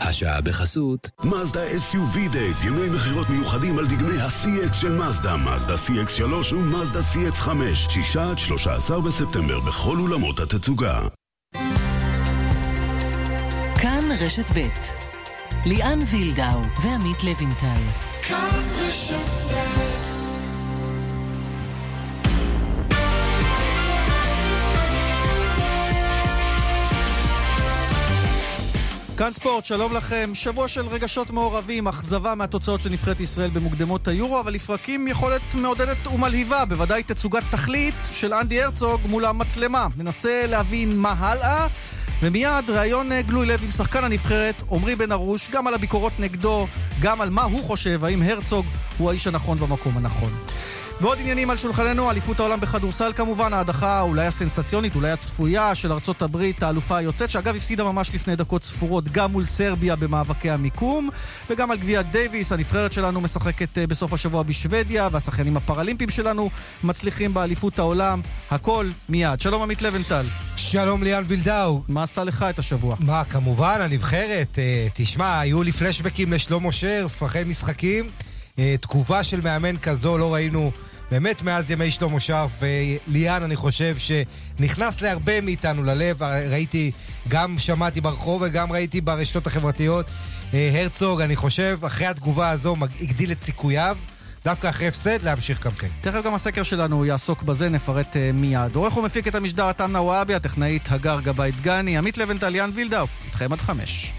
השעה בחסות מזדה SUV Days, ימי מכירות מיוחדים על דגמי ה-CX של מזדה, מזדה CX3 ומזדה CX5, 6 עד 13 בספטמבר בכל אולמות התצוגה. כאן רשת ב' ליאן וילדאו ועמית לוינטל. כאן רשת ב' כאן ספורט, שלום לכם. שבוע של רגשות מעורבים, אכזבה מהתוצאות של נבחרת ישראל במוקדמות היורו, אבל לפרקים יכולת מעודדת ומלהיבה, בוודאי תצוגת תכלית של אנדי הרצוג מול המצלמה. ננסה להבין מה הלאה, ומיד ראיון אה, גלוי לב עם שחקן הנבחרת, עמרי בן ארוש, גם על הביקורות נגדו, גם על מה הוא חושב, האם הרצוג הוא האיש הנכון במקום הנכון. ועוד עניינים על שולחננו, אליפות העולם בכדורסל כמובן, ההדחה אולי הסנסציונית, אולי הצפויה של ארצות הברית, האלופה היוצאת, שאגב הפסידה ממש לפני דקות ספורות גם מול סרביה במאבקי המיקום, וגם על גביע דייוויס, הנבחרת שלנו משחקת אה, בסוף השבוע בשוודיה, והשחיינים הפראלימפיים שלנו מצליחים באליפות העולם, הכל מיד. שלום עמית לבנטל. שלום ליאן וילדאו. מה עשה לך את השבוע? מה, כמובן, הנבחרת. אה, תשמע, היו לי פלשבקים לשלמה שרף אחרי משחקים. אה, תגובה של מאמן כזו לא ראינו באמת מאז ימי שלמה שרף, וליאן, אני חושב שנכנס להרבה מאיתנו ללב. ראיתי, גם שמעתי ברחוב וגם ראיתי ברשתות החברתיות. אה, הרצוג, אני חושב, אחרי התגובה הזו הגדיל את סיכוייו. דווקא אחרי הפסד להמשיך קמפיין. תכף גם הסקר שלנו יעסוק בזה, נפרט uh, מיד. עורך ומפיק את המשדר עתם נוואבי, הטכנאית הגר גבאי דגני, עמית לבנטל, יאן וילדאו, איתכם עד חמש.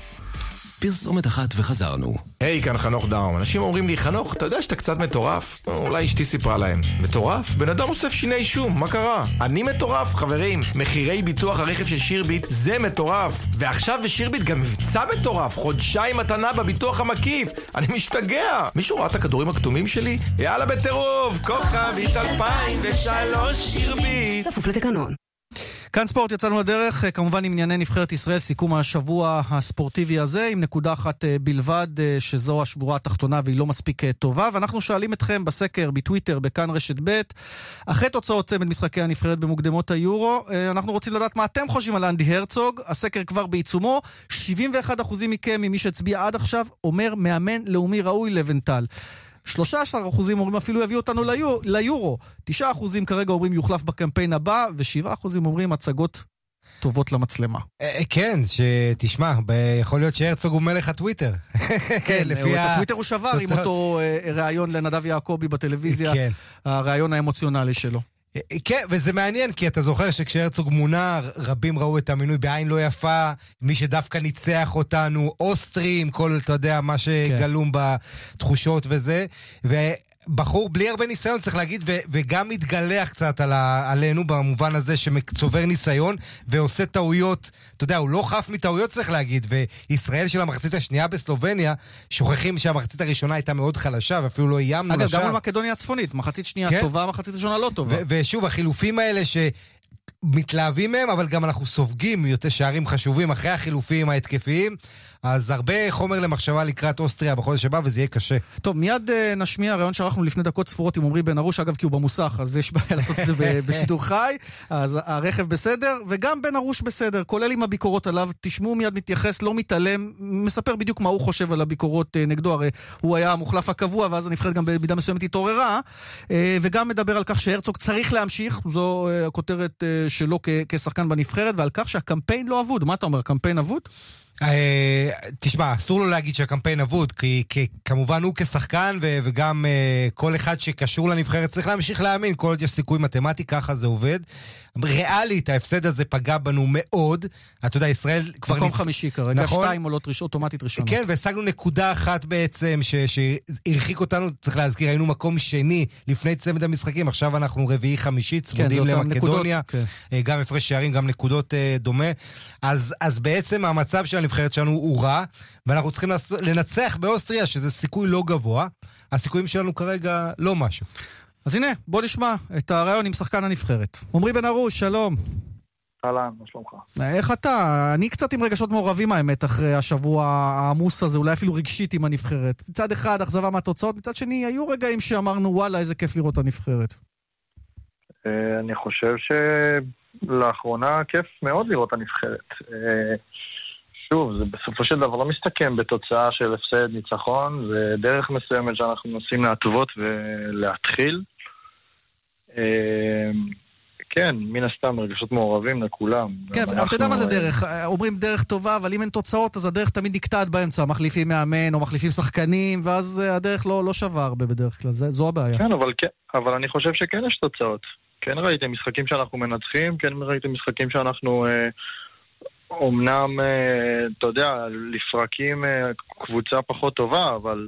פרסומת אחת וחזרנו. היי, hey, כאן חנוך דאום. אנשים אומרים לי, חנוך, אתה יודע שאתה קצת מטורף? אולי אשתי סיפרה להם. מטורף? בן אדם אוסף שיני שום, מה קרה? אני מטורף, חברים. מחירי ביטוח הרכב של שירביט זה מטורף. ועכשיו בשירביט גם מבצע מטורף, חודשיים מתנה בביטוח המקיף. אני משתגע. מישהו ראה את הכדורים הכתומים שלי? יאללה בטירוף, כוכבית 2003 שירביט. כפוף לתקנון. כאן ספורט, יצאנו לדרך, אה, כמובן עם ענייני נבחרת ישראל, סיכום השבוע הספורטיבי הזה, עם נקודה אחת אה, בלבד, אה, שזו השבורה התחתונה והיא לא מספיק טובה, ואנחנו שואלים אתכם בסקר, בטוויטר, בכאן רשת ב', אחרי תוצאות צמד משחקי הנבחרת במוקדמות היורו, אנחנו רוצים לדעת מה אתם חושבים על אנדי הרצוג, הסקר כבר בעיצומו, 71% מכם, ממי שהצביע עד עכשיו, אומר מאמן לאומי ראוי לבנטל. 13 אחוזים אומרים אפילו יביאו אותנו ליור, ליורו. 9 אחוזים כרגע אומרים יוחלף בקמפיין הבא, ו-7 אחוזים אומרים הצגות טובות למצלמה. אה, אה, כן, שתשמע, יכול להיות שהרצוג הוא מלך הטוויטר. כן, לפי את הטוויטר הוא שבר עם אותו אה, ראיון לנדב יעקבי בטלוויזיה, כן. הראיון האמוציונלי שלו. כן, וזה מעניין, כי אתה זוכר שכשהרצוג מונה, רבים ראו את המינוי בעין לא יפה, מי שדווקא ניצח אותנו, אוסטרים, כל, אתה יודע, מה שגלום כן. בתחושות וזה. בחור בלי הרבה ניסיון, צריך להגיד, ו- וגם מתגלח קצת על ה- עלינו במובן הזה שצובר ניסיון ועושה טעויות, אתה יודע, הוא לא חף מטעויות צריך להגיד, וישראל של המחצית השנייה בסלובניה, שוכחים שהמחצית הראשונה הייתה מאוד חלשה ואפילו לא איימנו לשם. אגב, גם במקדוניה הצפונית, מחצית שנייה כן? טובה, מחצית ראשונה לא טובה. ו- ושוב, החילופים האלה ש... מתלהבים מהם, אבל גם אנחנו סופגים יותר שערים חשובים אחרי החילופים ההתקפיים. אז הרבה חומר למחשבה לקראת אוסטריה בחודש הבא, וזה יהיה קשה. טוב, מיד uh, נשמיע רעיון שערכנו לפני דקות ספורות עם עמרי בן ארוש, אגב, כי הוא במוסך, אז יש בעיה לעשות את זה בשידור חי, אז הרכב בסדר, וגם בן ארוש בסדר, כולל עם הביקורות עליו. תשמעו מיד מתייחס, לא מתעלם, מספר בדיוק מה הוא חושב על הביקורות uh, נגדו, הרי הוא היה המוחלף הקבוע, ואז הנבחרת גם במידה מסוימת התעוררה, uh, וגם מדבר על כך שהרצוג צריך להמשיך, זו uh, הכותרת uh, שלו כשחקן בנבחרת, ועל כך שהקמפיין לא אבוד. מה אתה אומר, קמפיין אבוד? אה, תשמע, אסור לו להגיד שהקמפיין אבוד, כי, כמובן הוא כשחקן וגם אה, כל אחד שקשור לנבחרת צריך להמשיך להאמין, כל עוד יש סיכוי מתמטי, ככה זה עובד. ריאלית, ההפסד הזה פגע בנו מאוד. אתה יודע, ישראל כבר... מקום ניס... חמישי כרגע, נכון? שתיים עולות ראש, אוטומטית ראשונות. כן, והשגנו נקודה אחת בעצם שהרחיק אותנו, צריך להזכיר, היינו מקום שני לפני צמד המשחקים, עכשיו אנחנו רביעי-חמישי, כן, צמודים כן, למקדוניה. נקודות, כן. גם הפרש שערים, גם נקודות uh, דומה. אז, אז בעצם המצב של הנבחרת שלנו הוא רע, ואנחנו צריכים לנצח באוסטריה, שזה סיכוי לא גבוה. הסיכויים שלנו כרגע לא משהו. אז הנה, בוא נשמע את הרעיון עם שחקן הנבחרת. עמרי בן ארוש, שלום. אהלן, מה שלומך? איך אתה? אני קצת עם רגשות מעורבים האמת אחרי השבוע העמוס הזה, אולי אפילו רגשית עם הנבחרת. מצד אחד, אכזבה מהתוצאות, מצד שני, היו רגעים שאמרנו, וואלה, איזה כיף לראות את הנבחרת. אה, אני חושב שלאחרונה כיף מאוד לראות את הנבחרת. אה, שוב, זה בסופו של דבר לא מסתכם בתוצאה של הפסד ניצחון, זה דרך מסוימת שאנחנו מנסים להתוות ולהתחיל. אה, כן, מן הסתם רגשות מעורבים לכולם. כן, אבל אתה יודע מה זה דרך? אומרים דרך טובה, אבל אם אין תוצאות, אז הדרך תמיד נקטעת באמצע. מחליפים מאמן או מחליפים שחקנים, ואז הדרך לא, לא שווה הרבה בדרך כלל, זה, זו הבעיה. כן אבל, כן, אבל אני חושב שכן יש תוצאות. כן ראיתם משחקים שאנחנו מנצחים, כן ראיתם משחקים שאנחנו... אה, אומנם, אה, אתה יודע, לפרקים אה, קבוצה פחות טובה, אבל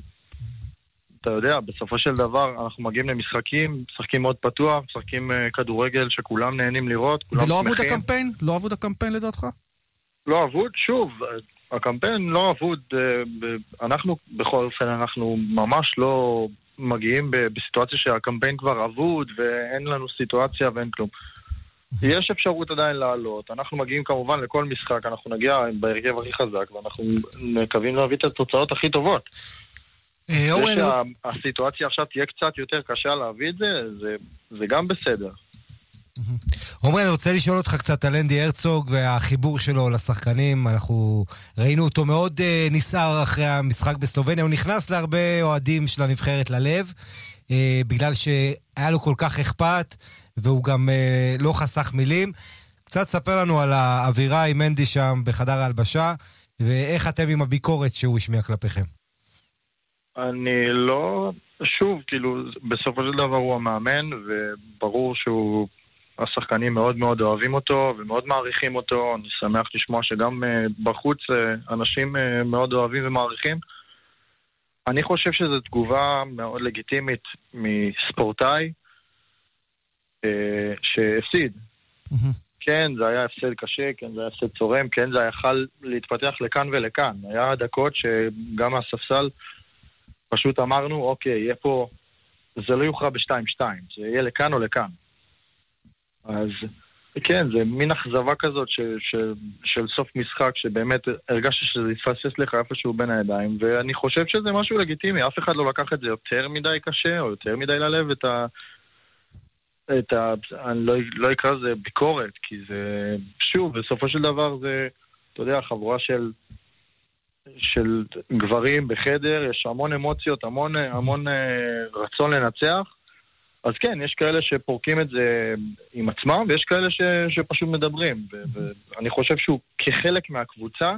אתה יודע, בסופו של דבר אנחנו מגיעים למשחקים, משחקים מאוד פתוח, משחקים אה, כדורגל שכולם נהנים לראות, כולם ולא אבוד הקמפיין? לא אבוד הקמפיין לדעתך? לא אבוד, שוב, הקמפיין לא אבוד, אנחנו בכל אופן, אנחנו ממש לא מגיעים בסיטואציה שהקמפיין כבר אבוד ואין לנו סיטואציה ואין כלום. יש אפשרות עדיין לעלות. אנחנו מגיעים כמובן לכל משחק, אנחנו נגיע בהרכב הכי חזק, ואנחנו מקווים להביא את התוצאות הכי טובות. אה, זה שהסיטואציה עכשיו תהיה קצת יותר קשה להביא את זה, זה, זה גם בסדר. עומרי, אני רוצה לשאול אותך קצת על אנדי הרצוג והחיבור שלו לשחקנים. אנחנו ראינו אותו מאוד uh, נסער אחרי המשחק בסלובניה. הוא נכנס להרבה אוהדים של הנבחרת ללב, uh, בגלל שהיה לו כל כך אכפת, והוא גם uh, לא חסך מילים. קצת ספר לנו על האווירה עם אנדי שם בחדר ההלבשה, ואיך אתם עם הביקורת שהוא השמיע כלפיכם. אני לא... שוב, כאילו, בסופו של דבר הוא המאמן, וברור שהוא... השחקנים מאוד מאוד אוהבים אותו ומאוד מעריכים אותו. אני שמח לשמוע שגם uh, בחוץ uh, אנשים uh, מאוד אוהבים ומעריכים. אני חושב שזו תגובה מאוד לגיטימית מספורטאי uh, שהפסיד. Mm-hmm. כן, זה היה הפסד קשה, כן, זה היה הפסד צורם, כן, זה יכול להתפתח לכאן ולכאן. היה דקות שגם מהספסל פשוט אמרנו, אוקיי, יהיה פה, זה לא יוכרע ב-2-2, זה יהיה לכאן או לכאן. אז כן, זה מין אכזבה כזאת ש, ש, של סוף משחק, שבאמת הרגשתי שזה יתפסס לך איפשהו בין הידיים, ואני חושב שזה משהו לגיטימי, אף אחד לא לקח את זה יותר מדי קשה, או יותר מדי ללב, את ה... את ה... אני לא, לא אקרא לזה ביקורת, כי זה... שוב, בסופו של דבר זה, אתה יודע, חבורה של של גברים בחדר, יש המון אמוציות, המון, המון אה, רצון לנצח. אז כן, יש כאלה שפורקים את זה עם עצמם, ויש כאלה ש, שפשוט מדברים. ואני חושב שהוא כחלק מהקבוצה,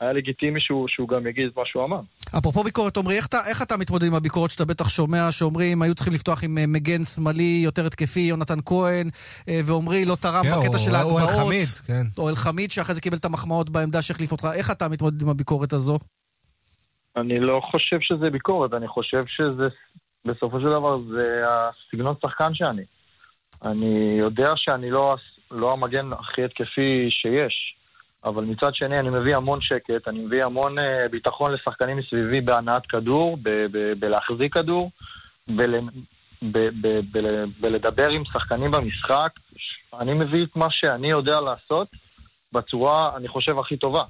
היה לגיטימי שהוא, שהוא גם יגיד את מה שהוא אמר. אפרופו ביקורת, עמרי, איך, איך אתה מתמודד עם הביקורת שאתה בטח שומע, שאומרים, היו צריכים לפתוח עם אה, מגן שמאלי יותר התקפי, יונתן כהן, אה, ועמרי לא תרם כן, בקטע או, של ההגבהות. או אלחמיד, כן. או אלחמיד, שאחרי זה קיבל את המחמאות בעמדה שהחליף אותך. איך אתה מתמודד עם הביקורת הזו? אני לא חושב שזה ביקורת, אני חושב שזה, בסופו של דבר, זה הסגנון שחקן שאני. אני יודע שאני לא, לא המגן הכי התקפי שיש. אבל מצד שני אני מביא המון שקט, אני מביא המון uh, ביטחון לשחקנים מסביבי בהנעת כדור, בלהחזיק כדור, בלדבר עם שחקנים במשחק. אני מביא את מה שאני יודע לעשות בצורה, אני חושב, הכי טובה.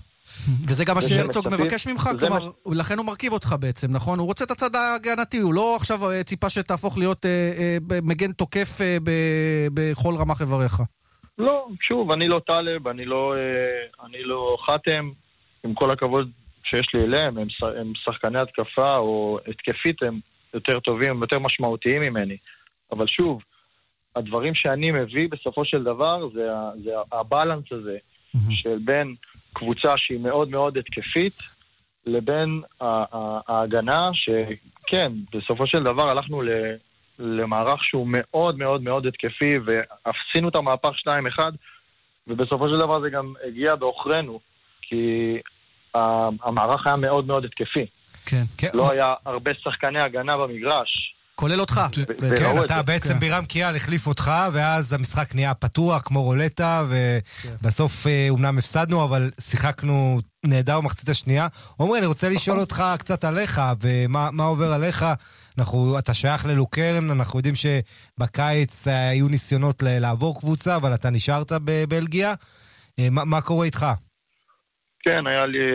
וזה גם מה שהרצוג מבקש ממך, כלומר, מש... לכן הוא מרכיב אותך בעצם, נכון? הוא רוצה את הצד ההגנתי, הוא לא עכשיו אה, ציפה שתהפוך להיות אה, אה, מגן תוקף אה, בכל רמ"ח איבריך. לא, שוב, אני לא טלב, אני לא, אה, אני לא חתם, עם כל הכבוד שיש לי אליהם, הם, הם שחקני התקפה או התקפית הם יותר טובים, הם יותר משמעותיים ממני. אבל שוב, הדברים שאני מביא בסופו של דבר זה, זה הבלנס הזה mm-hmm. של בין קבוצה שהיא מאוד מאוד התקפית לבין ההגנה שכן, בסופו של דבר הלכנו למערך שהוא מאוד מאוד מאוד התקפי, ועשינו את המהפך 2-1, ובסופו של דבר זה גם הגיע בעוכרינו, כי המערך היה מאוד מאוד התקפי. כן. כן. לא היה הרבה שחקני הגנה במגרש. כולל אותך. כן, אתה בעצם כן. בירם קיאל החליף אותך, ואז המשחק נהיה פתוח כמו רולטה, ובסוף אה, אומנם הפסדנו, אבל שיחקנו נהדר במחצית השנייה. עומרי, אני רוצה לשאול נכון. אותך קצת עליך, ומה עובר עליך. אנחנו, אתה שייך ללוקרן, אנחנו יודעים שבקיץ היו ניסיונות לעבור קבוצה, אבל אתה נשארת בבלגיה. אה, מה, קורה איתך? כן, היה לי uh,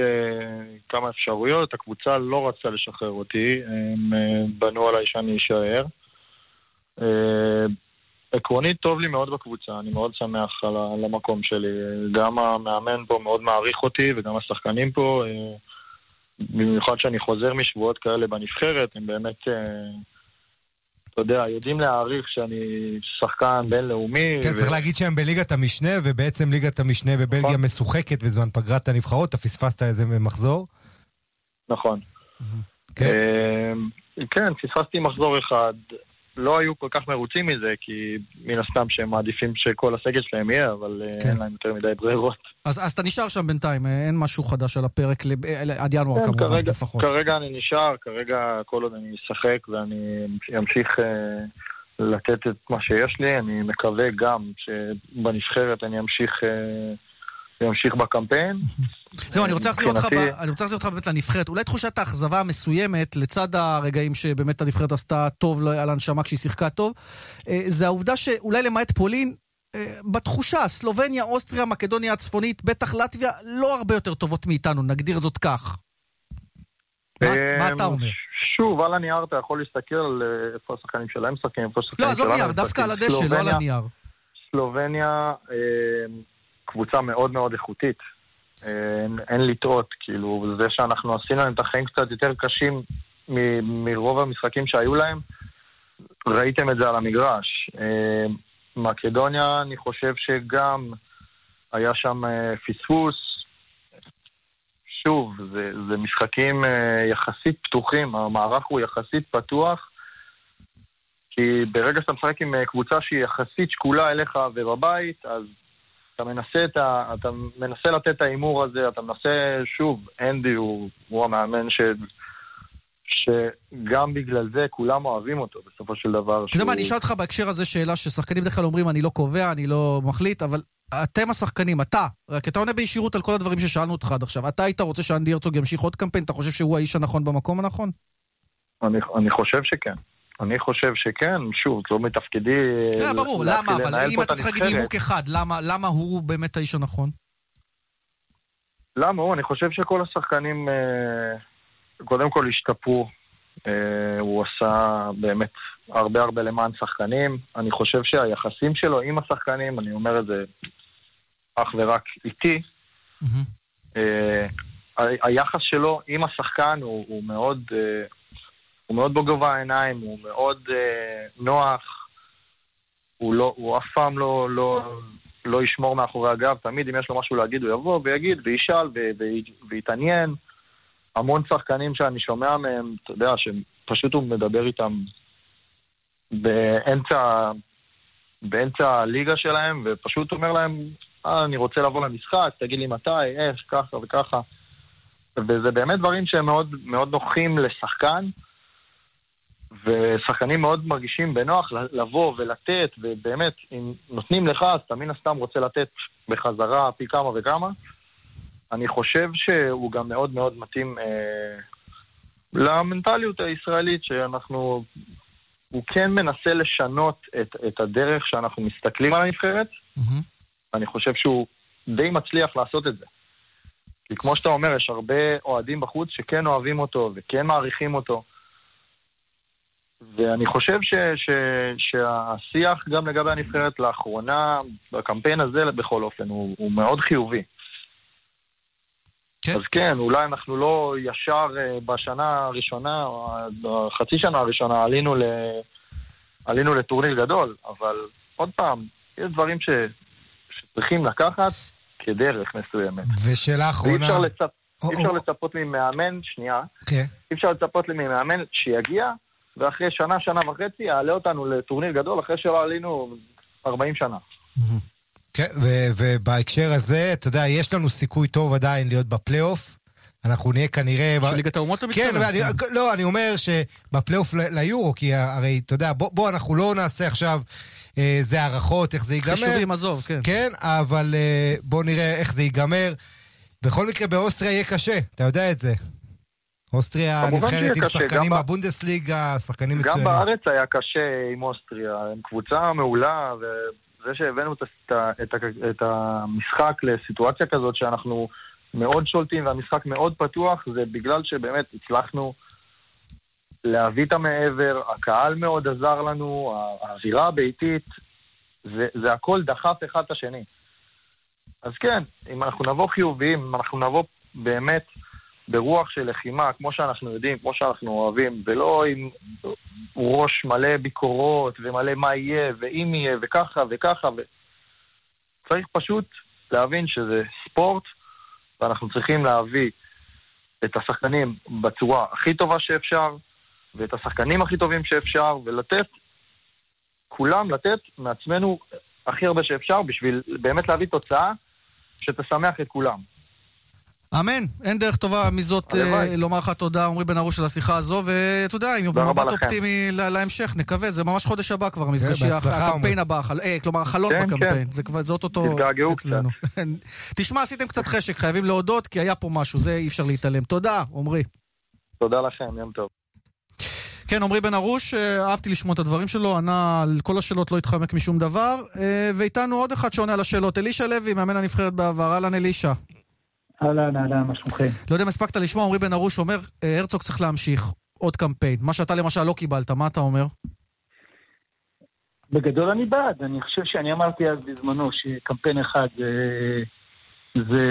כמה אפשרויות, הקבוצה לא רצתה לשחרר אותי, הם uh, בנו עליי שאני אשאר. עקרונית טוב לי מאוד בקבוצה, אני מאוד שמח על המקום שלי. גם המאמן פה מאוד מעריך אותי וגם השחקנים פה, אה, במיוחד שאני חוזר משבועות כאלה בנבחרת, הם באמת, אה, אתה יודע, יודעים להעריך שאני שחקן בינלאומי. כן, ו... צריך להגיד שהם בליגת המשנה, ובעצם ליגת המשנה בבלגיה נכון. משוחקת בזמן פגרת הנבחרות, אתה פספסת איזה מחזור? נכון. כן. אה, כן, פספסתי מחזור אחד. לא היו כל כך מרוצים מזה, כי מן הסתם שהם מעדיפים שכל הסגל שלהם יהיה, אבל אה, כן. אין להם יותר מדי ברירות. אז, אז אתה נשאר שם בינתיים, אה, אין משהו חדש על הפרק, לב... אה, עד ינואר כן, כמובן, כרגע, לפחות. כרגע אני נשאר, כרגע כל עוד אני אשחק ואני אמשיך אה, לתת את מה שיש לי, אני מקווה גם שבנבחרת אני אמשיך... אה, ימשיך בקמפיין. זהו, אני רוצה להחזיר אותך, אני רוצה להחזיר אותך באמת לנבחרת. אולי תחושת האכזבה המסוימת, לצד הרגעים שבאמת הנבחרת עשתה טוב על הנשמה כשהיא שיחקה טוב, אה, זה העובדה שאולי למעט פולין, אה, בתחושה, סלובניה, אוסטריה, מקדוניה הצפונית, בטח לטביה, לא הרבה יותר טובות מאיתנו, נגדיר זאת כך. מה, מה אתה אומר? שוב, על הנייר אתה יכול להסתכל על אה, איפה השחקנים שלהם משחקים, איפה השחקנים שלנו לא, עזוב נייר, דווקא על הדשא, לא על הנייר. סלובניה... קבוצה מאוד מאוד איכותית. אין, אין לטעות, כאילו, זה שאנחנו עשינו להם את החיים קצת יותר קשים מ- מרוב המשחקים שהיו להם, ראיתם את זה על המגרש. אה, מקדוניה, אני חושב שגם היה שם אה, פספוס. שוב, זה, זה משחקים אה, יחסית פתוחים, המערך הוא יחסית פתוח, כי ברגע שאתה משחק עם קבוצה שהיא יחסית שקולה אליך ובבית, אז אתה מנסה, את ה, אתה מנסה לתת את ההימור הזה, אתה מנסה, שוב, אנדי הוא, הוא המאמן ש... שגם בגלל זה כולם אוהבים אותו בסופו של דבר. אתה יודע מה, אני אשאל אותך בהקשר הזה שאלה ששחקנים בדרך כלל אומרים, אני לא קובע, אני לא מחליט, אבל אתם השחקנים, אתה, רק אתה עונה בישירות על כל הדברים ששאלנו אותך עד עכשיו. אתה היית רוצה שאנדי הרצוג ימשיך עוד קמפיין? אתה חושב שהוא האיש הנכון במקום הנכון? אני, אני חושב שכן. אני חושב שכן, שוב, זה לא מתפקידי... כן, ברור, למה? אבל אם אתה צריך להגיד נימוק אחד, למה, למה הוא באמת האיש הנכון? למה הוא? אני חושב שכל השחקנים אה, קודם כל השתפרו. אה, הוא עשה באמת הרבה הרבה למען שחקנים. אני חושב שהיחסים שלו עם השחקנים, אני אומר את זה אך ורק איתי, אה, היחס שלו עם השחקן הוא מאוד... הוא מאוד בגובה העיניים, הוא מאוד אה, נוח, הוא, לא, הוא אף פעם לא, לא, לא ישמור מאחורי הגב, תמיד אם יש לו משהו להגיד הוא יבוא ויגיד וישאל ויתעניין. המון שחקנים שאני שומע מהם, אתה יודע, שפשוט הוא מדבר איתם באמצע, באמצע הליגה שלהם, ופשוט אומר להם, אה, אני רוצה לבוא למשחק, תגיד לי מתי, איך, ככה וככה. וזה באמת דברים שהם מאוד, מאוד נוחים לשחקן. ושחקנים מאוד מרגישים בנוח לבוא ולתת, ובאמת, אם נותנים לך, אז אתה מן הסתם רוצה לתת בחזרה פי כמה וכמה. אני חושב שהוא גם מאוד מאוד מתאים אה, למנטליות הישראלית, שאנחנו... הוא כן מנסה לשנות את, את הדרך שאנחנו מסתכלים על הנבחרת. Mm-hmm. אני חושב שהוא די מצליח לעשות את זה. כי כמו שאתה אומר, יש הרבה אוהדים בחוץ שכן אוהבים אותו וכן מעריכים אותו. ואני חושב ש, ש, שהשיח גם לגבי הנבחרת לאחרונה, בקמפיין הזה בכל אופן, הוא, הוא מאוד חיובי. כן. אז כן, אולי אנחנו לא ישר אה, בשנה הראשונה, בחצי שנה הראשונה, עלינו, ל... עלינו לטורניר גדול, אבל עוד פעם, יש דברים ש... שצריכים לקחת כדרך מסוימת. ושאלה אחרונה... אי אפשר, לצפ... או, אפשר או... לצפות ממאמן, שנייה, okay. כן. אי אפשר לצפות ממאמן שיגיע ואחרי שנה, שנה וחצי, יעלה אותנו לטורניר גדול, אחרי שלא עלינו 40 שנה. כן, ובהקשר הזה, אתה יודע, יש לנו סיכוי טוב עדיין להיות בפלייאוף. אנחנו נהיה כנראה... של ליגת האומות אתה מתכוון? כן, ואני, לא, אני אומר שבפלייאוף ליורו, כי הרי, אתה יודע, בוא, בוא אנחנו לא נעשה עכשיו אה, זה הערכות, איך זה ייגמר. חישובים, עזוב, כן. כן, אבל אה, בוא נראה איך זה ייגמר. בכל מקרה, באוסטריה יהיה קשה, אתה יודע את זה. אוסטריה נבחרת עם שחקנים בבונדסליגה, שחקנים מצוינים. גם בארץ היה קשה עם אוסטריה, הם קבוצה מעולה, וזה שהבאנו את, את, את המשחק לסיטואציה כזאת שאנחנו מאוד שולטים והמשחק מאוד פתוח, זה בגלל שבאמת הצלחנו להביא את המעבר, הקהל מאוד עזר לנו, האווירה הביתית זה, זה הכל דחף אחד את השני. אז כן, אם אנחנו נבוא חיוביים, אם אנחנו נבוא באמת ברוח של לחימה, כמו שאנחנו יודעים, כמו שאנחנו אוהבים, ולא עם ראש מלא ביקורות ומלא מה יהיה, ואם יהיה, וככה וככה, ו... צריך פשוט להבין שזה ספורט, ואנחנו צריכים להביא את השחקנים בצורה הכי טובה שאפשר, ואת השחקנים הכי טובים שאפשר, ולתת, כולם לתת מעצמנו הכי הרבה שאפשר, בשביל באמת להביא תוצאה שתשמח את כולם. אמן, אין דרך טובה מזאת אה, לומר לך תודה, עמרי בן ארוש, על השיחה הזו, ואתה יודע, עם מבט אופטימי להמשך, נקווה, זה ממש חודש הבא כבר, כן, הקמפיין הבא, אה, כלומר החלון כן, בקמפיין, כן. זה כבר, זה אוטוטו אצלנו. תשמע, עשיתם קצת חשק, חייבים להודות, כי היה פה משהו, זה אי אפשר להתעלם. תודה, עמרי. תודה לכם, יום טוב. כן, עמרי בן ארוש, אה, אהבתי לשמוע את הדברים שלו, ענה על כל השאלות, לא התחמק משום דבר. ואיתנו עוד אחד שעונה על השאלות, אלישע לוי, מאמן הנבחרת בעבר. אהלן, אלישע. אהלן, אהלן, מה שלומכם? לא יודע אם הספקת לשמוע, עמרי בן ארוש אומר, אה, הרצוג צריך להמשיך עוד קמפיין. מה שאתה למשל לא קיבלת, מה אתה אומר? בגדול אני בעד. אני חושב שאני אמרתי אז בזמנו שקמפיין אחד זה, זה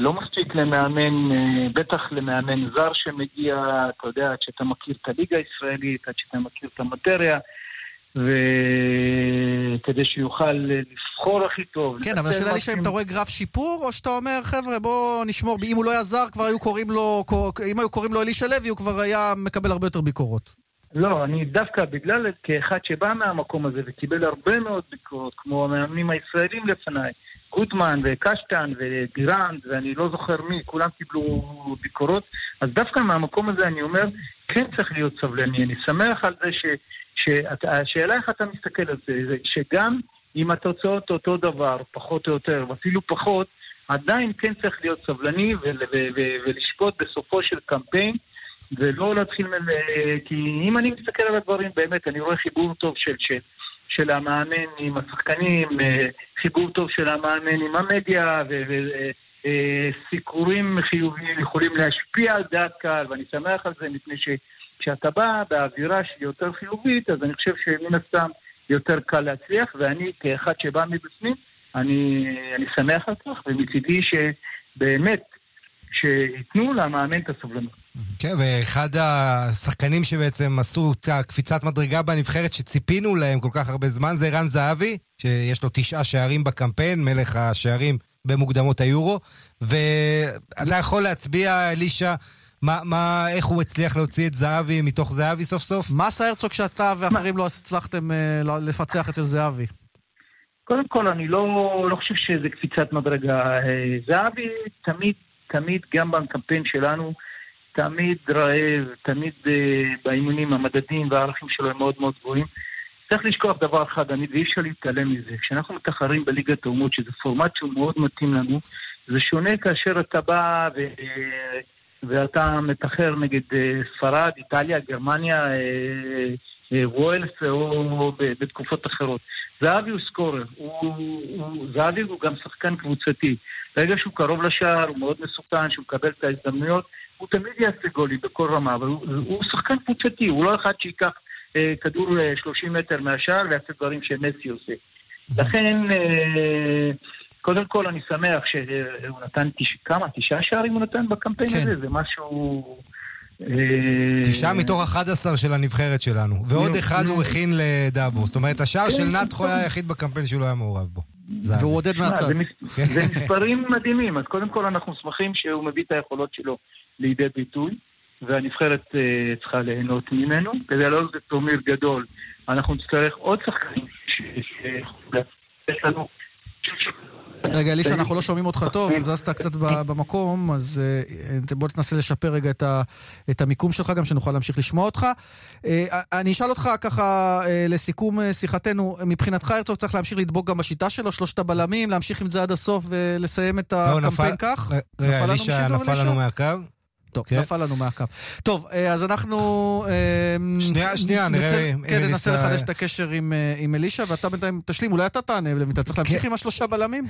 לא מספיק למאמן, אה, בטח למאמן זר שמגיע, אתה יודע, עד שאתה מכיר את הליגה הישראלית, עד שאתה מכיר את המטריה. וכדי שיוכל לבחור הכי טוב. כן, אבל השאלה לי שאם אתה רואה גרף שיפור, או שאתה אומר, חבר'ה, בוא נשמור, אם הוא לא היה זר, כבר היו קוראים לו, אם היו קוראים לו אלישע לוי, הוא כבר היה מקבל הרבה יותר ביקורות. לא, אני דווקא בגלל, כאחד שבא מהמקום הזה וקיבל הרבה מאוד ביקורות, כמו המאמנים הישראלים לפניי, גוטמן וקשטן וגירנד, ואני לא זוכר מי, כולם קיבלו ביקורות, אז דווקא מהמקום הזה אני אומר, כן צריך להיות סבלני. אני שמח על זה ש... שהשאלה איך אתה מסתכל על זה, זה שגם אם התוצאות אותו דבר, פחות או יותר, ואפילו פחות, עדיין כן צריך להיות סבלני ולשפוט בסופו של קמפיין, ולא להתחיל, כי אם אני מסתכל על הדברים, באמת, אני רואה חיבור טוב של, של, של המאמן עם השחקנים, חיבור טוב של המאמן עם המדיה, וסיקורים חיוביים יכולים להשפיע על דעת קהל, ואני שמח על זה מפני ש... כשאתה בא באווירה שהיא יותר חיובית, אז אני חושב שמן הסתם יותר קל להצליח, ואני כאחד שבא מבפנים, אני, אני שמח על כך, ומצידי שבאמת, שייתנו למאמן את הסובלנות. כן, ואחד השחקנים שבעצם עשו את הקפיצת מדרגה בנבחרת שציפינו להם כל כך הרבה זמן זה ערן זהבי, שיש לו תשעה שערים בקמפיין, מלך השערים במוקדמות היורו. ואתה יכול להצביע, אלישע, מה, מה, איך הוא הצליח להוציא את זהבי מתוך זהבי סוף סוף? מה עשה הרצוג שאתה ואחרים לא הצלחתם uh, לפצח אצל זהבי? קודם כל, אני לא, לא חושב שזה קפיצת מדרגה. אה, זהבי תמיד, תמיד, גם בקמפיין שלנו, תמיד רעב, תמיד uh, באימונים המדדים והערכים שלו הם מאוד מאוד גבוהים. צריך לשכוח דבר אחד, אני, ואי אפשר להתעלם מזה. כשאנחנו מתחרים בליגת האומות, שזה פורמט שהוא מאוד מתאים לנו, זה שונה כאשר אתה בא ו... ואתה מתחר נגד אה, ספרד, איטליה, גרמניה, אה, אה, ווילס או בתקופות אחרות. זהבי הוא סקורר, זהבי הוא גם שחקן קבוצתי. ברגע שהוא קרוב לשער, הוא מאוד מסוכן, שהוא מקבל את ההזדמנויות, הוא תמיד יעשה גולים בכל רמה, אבל הוא, הוא שחקן קבוצתי, הוא לא אחד שייקח אה, כדור אה, 30 מטר מהשער ויעשה דברים שמסי עושה. לכן... אה, קודם כל אני שמח שהוא נתן תש... כמה? תשעה שערים הוא נתן בקמפיין כן. הזה? זה משהו... אה, תשעה מתוך 11 של הנבחרת שלנו, ועוד אחד הוא הכין לדאבו. זאת אומרת, השער של כן. נתחו היה היחיד בקמפיין שהוא לא היה מעורב בו. והוא עודד מהצד. זה מספרים מדהימים, אז קודם כל אנחנו שמחים שהוא מביא את היכולות שלו לידי ביטוי, והנבחרת אה, צריכה ליהנות ממנו. כדי לעלות את טורניר גדול, אנחנו נצטרך עוד שחקנים שיש לנו רגע, אלישע, אנחנו לא שומעים אותך טוב, זזת קצת במקום, אז אה, בוא תנסה לשפר רגע את המיקום שלך, גם שנוכל להמשיך לשמוע אותך. אה, אני אשאל אותך ככה, אה, לסיכום שיחתנו, מבחינתך הרצוג צריך להמשיך לדבוק גם בשיטה שלו, שלושת הבלמים, להמשיך עם זה עד הסוף ולסיים את לא, הקמפיין כך? רגע, אלישע נפל לנו מהקו? טוב, כן. נפל לנו מהקו. טוב, אה, אז אנחנו... אה, שנייה, שנייה, נראה אם כן, ננסה לחדש את הקשר עם, אה, עם אלישע, ואתה בינתיים תשלים, אולי אתה תענה, אתה צריך להמשיך כן. עם השלושה בלמים?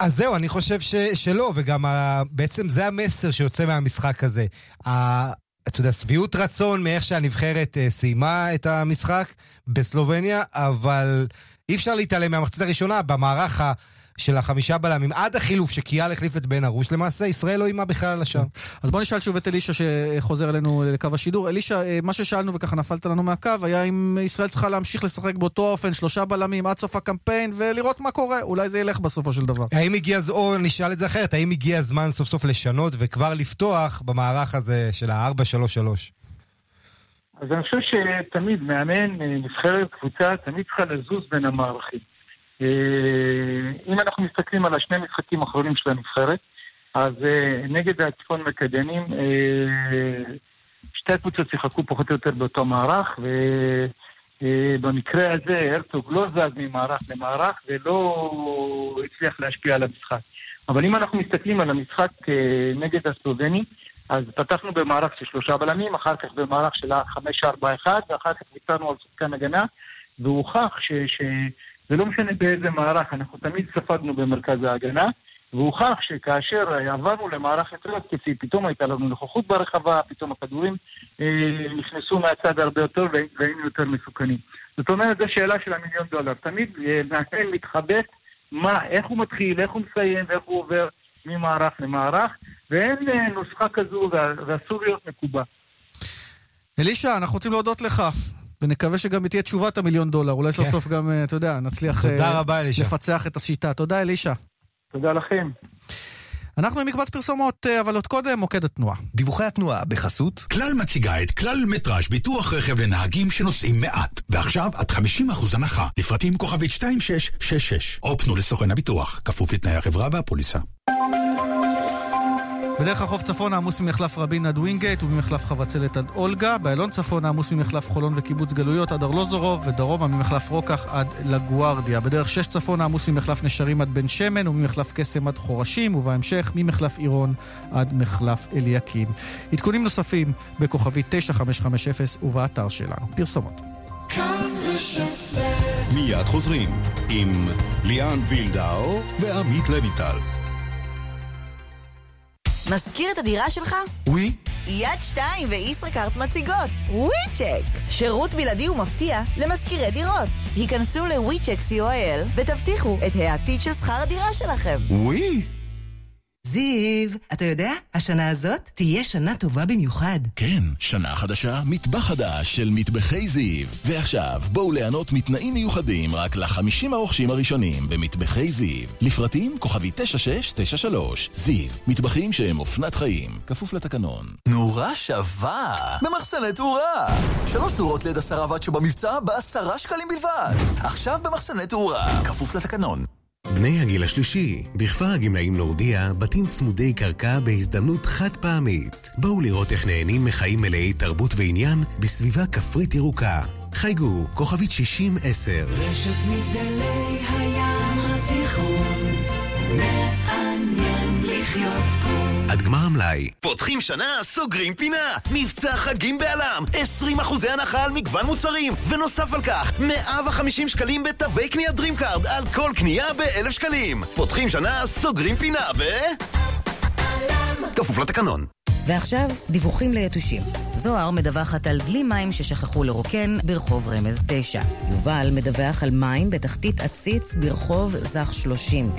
אז זהו, אני חושב ש, שלא, וגם ה, בעצם זה המסר שיוצא מהמשחק הזה. ה, אתה יודע, שביעות רצון מאיך שהנבחרת סיימה את המשחק בסלובניה, אבל אי אפשר להתעלם מהמחצית הראשונה במערך ה... של החמישה בלמים, עד החילוף שקיאל החליף את בן ארוש, למעשה ישראל לא אימה בכלל על השער. אז בוא נשאל שוב את אלישע שחוזר אלינו לקו השידור. אלישע, אה, מה ששאלנו וככה נפלת לנו מהקו, היה אם ישראל צריכה להמשיך לשחק באותו אופן, שלושה בלמים עד סוף הקמפיין, ולראות מה קורה, אולי זה ילך בסופו של דבר. האם הגיע, או נשאל את זה אחרת, האם הגיע הזמן סוף סוף לשנות וכבר לפתוח במערך הזה של ה-4-3-3? אז אני חושב שתמיד מאמן, אה, נבחרת, קבוצה, תמיד צריכה לזוז בין המערכים. אה, אם אנחנו מסתכלים על השני משחקים האחרונים של הנבחרת, אז אה, נגד הצפון מקדנים, אה, שתי הקבוצות שיחקו פחות או יותר באותו מערך, ובמקרה הזה הרצוג לא זז ממערך למערך ולא הצליח להשפיע על המשחק. אבל אם אנחנו מסתכלים על המשחק נגד הסלובני, אז פתחנו במערך של שלושה בלמים, אחר כך במערך של ה-5-4-1, ואחר כך ויתרנו על שחקן הגנה, והוכח ש... ש... זה לא משנה באיזה מערך, אנחנו תמיד ספגנו במרכז ההגנה, והוכח שכאשר עברנו למערך יותר התקפי, פתאום הייתה לנו נוכחות ברחבה, פתאום הכדורים אה, נכנסו מהצד הרבה יותר והיינו יותר מסוכנים. זאת אומרת, זו שאלה של המיליון דולר. תמיד אה, מאמן מתחבט מה, איך הוא מתחיל, איך הוא מסיים ואיך הוא עובר ממערך למערך, ואין אה, נוסחה כזו ואסור להיות מקובע. אלישע, אנחנו רוצים להודות לך. ונקווה שגם תהיה תשובת המיליון דולר. אולי סוף כן. סוף גם, אה, אתה יודע, נצליח תודה אה, לפצח את השיטה. תודה, אלישע. תודה לכם. אנחנו עם מקבץ פרסומות, אה, אבל עוד קודם, מוקד התנועה. דיווחי התנועה בחסות? כלל מציגה את כלל מטראז' ביטוח רכב לנהגים שנוסעים מעט. ועכשיו עד 50% הנחה, לפרטים כוכבית 2666. או פנו לסוכן הביטוח, כפוף לתנאי החברה והפוליסה. בדרך החוף צפון העמוס ממחלף רבין עד ווינגייט וממחלף חבצלת עד אולגה. באלון צפון העמוס ממחלף חולון וקיבוץ גלויות עד ארלוזורוב, ודרומה ממחלף רוקח עד לגוארדיה. בדרך שש צפון העמוס ממחלף נשרים עד בן שמן וממחלף קסם עד חורשים, ובהמשך ממחלף עירון עד מחלף אליקים. עדכונים נוספים בכוכבי 9550 ובאתר שלנו. פרסומות. מיד חוזרים עם ליאן וילדאו ועמית לויטל. מזכיר את הדירה שלך? ווי. יד שתיים וישראכרט מציגות. וויצ'ק. שירות בלעדי ומפתיע למזכירי דירות. היכנסו לוויצ'ק co.il ותבטיחו את העתיד של שכר הדירה שלכם. ווי. זיו, אתה יודע, השנה הזאת תהיה שנה טובה במיוחד. כן, שנה חדשה, מטבח חדש של מטבחי זיו. ועכשיו, בואו ליהנות מתנאים מיוחדים רק לחמישים הרוכשים הראשונים במטבחי זיו. לפרטים כוכבי 9693. זיו, מטבחים שהם אופנת חיים, כפוף לתקנון. נורה שווה במחסני תאורה. שלוש נורות ליד עשרה ואט שבמבצע בעשרה שקלים בלבד. עכשיו במחסני תאורה, כפוף לתקנון. בני הגיל השלישי, בכפר הגמלאים נורדיה, בתים צמודי קרקע בהזדמנות חד פעמית. בואו לראות איך נהנים מחיים מלאי תרבות ועניין בסביבה כפרית ירוקה. חייגו, כוכבית 60-10. רשת מגדלי הים גמר המלאי. פותחים שנה, סוגרים פינה. מבצע חגים בעלם. 20 אחוזי הנחה על מגוון מוצרים. ונוסף על כך, 150 שקלים בתווי קנייה DreamCard על כל קנייה ב-1,000 שקלים. פותחים שנה, סוגרים פינה ב... כפוף לתקנון. ועכשיו, דיווחים ליתושים. זוהר מדווחת על דלי מים ששכחו לרוקן ברחוב רמז 9. יובל מדווח על מים בתחתית עציץ ברחוב זך 30.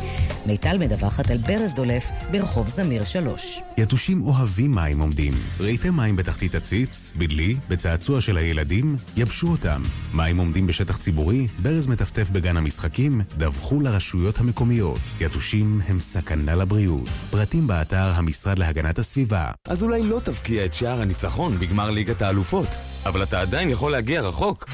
מיטל מדווחת על ברז דולף ברחוב זמיר 3. יתושים אוהבים מים עומדים. ראיתם מים בתחתית עציץ, בדלי, בצעצוע של הילדים? יבשו אותם. מים עומדים בשטח ציבורי, ברז מטפטף בגן המשחקים, דווחו לרשויות המקומיות. יתושים הם סכנה לבריאות. פרטים באתר המשרד להגנת הסביבה. אז אולי לא תבקיע את שער הניצחון בגמר ליגת האלופות, אבל אתה עדיין יכול להגיע רחוק.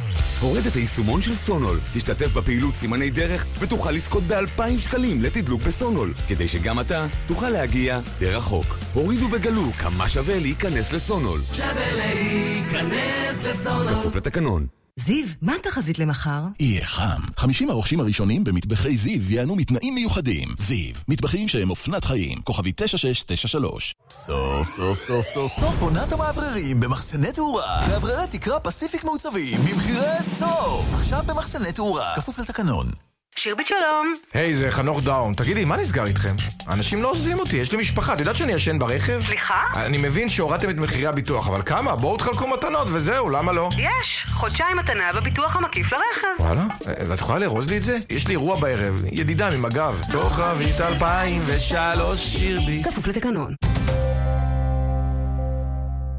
הורד את היישומון של סונול, תשתתף בפעילות סימני דרך ותוכל לזכות באלפיים שקלים לתדלוק בסונול, כדי שגם אתה תוכל להגיע די רחוק. הורידו וגלו כמה שווה להיכנס לסונול. שווה להיכנס לסונול. כפוף לתקנון. זיו, מה התחזית למחר? יהיה חם. 50 הרוכשים הראשונים במטבחי זיו ייהנו מתנאים מיוחדים. זיו, מטבחים שהם אופנת חיים. כוכבי 9693. סוף סוף סוף סוף סוף עונת המאווררים במחסני תאורה. מאווררי תקרה פסיפיק מעוצבים במחירי סוף. עכשיו במחסני תאורה. כפוף לתקנון. שירבית שלום. היי, זה חנוך דאון. תגידי, מה נסגר איתכם? אנשים לא עוזבים אותי, יש לי משפחה. את יודעת שאני ישן ברכב? סליחה? אני מבין שהורדתם את מחירי הביטוח, אבל כמה? בואו תחלקו מתנות וזהו, למה לא? יש, חודשיים מתנה בביטוח המקיף לרכב. וואלה? ואת יכולה לארוז לי את זה? יש לי אירוע בערב, ידידה ממג"ב. כוכבית 2003 שירבי. כפוף לתקנון.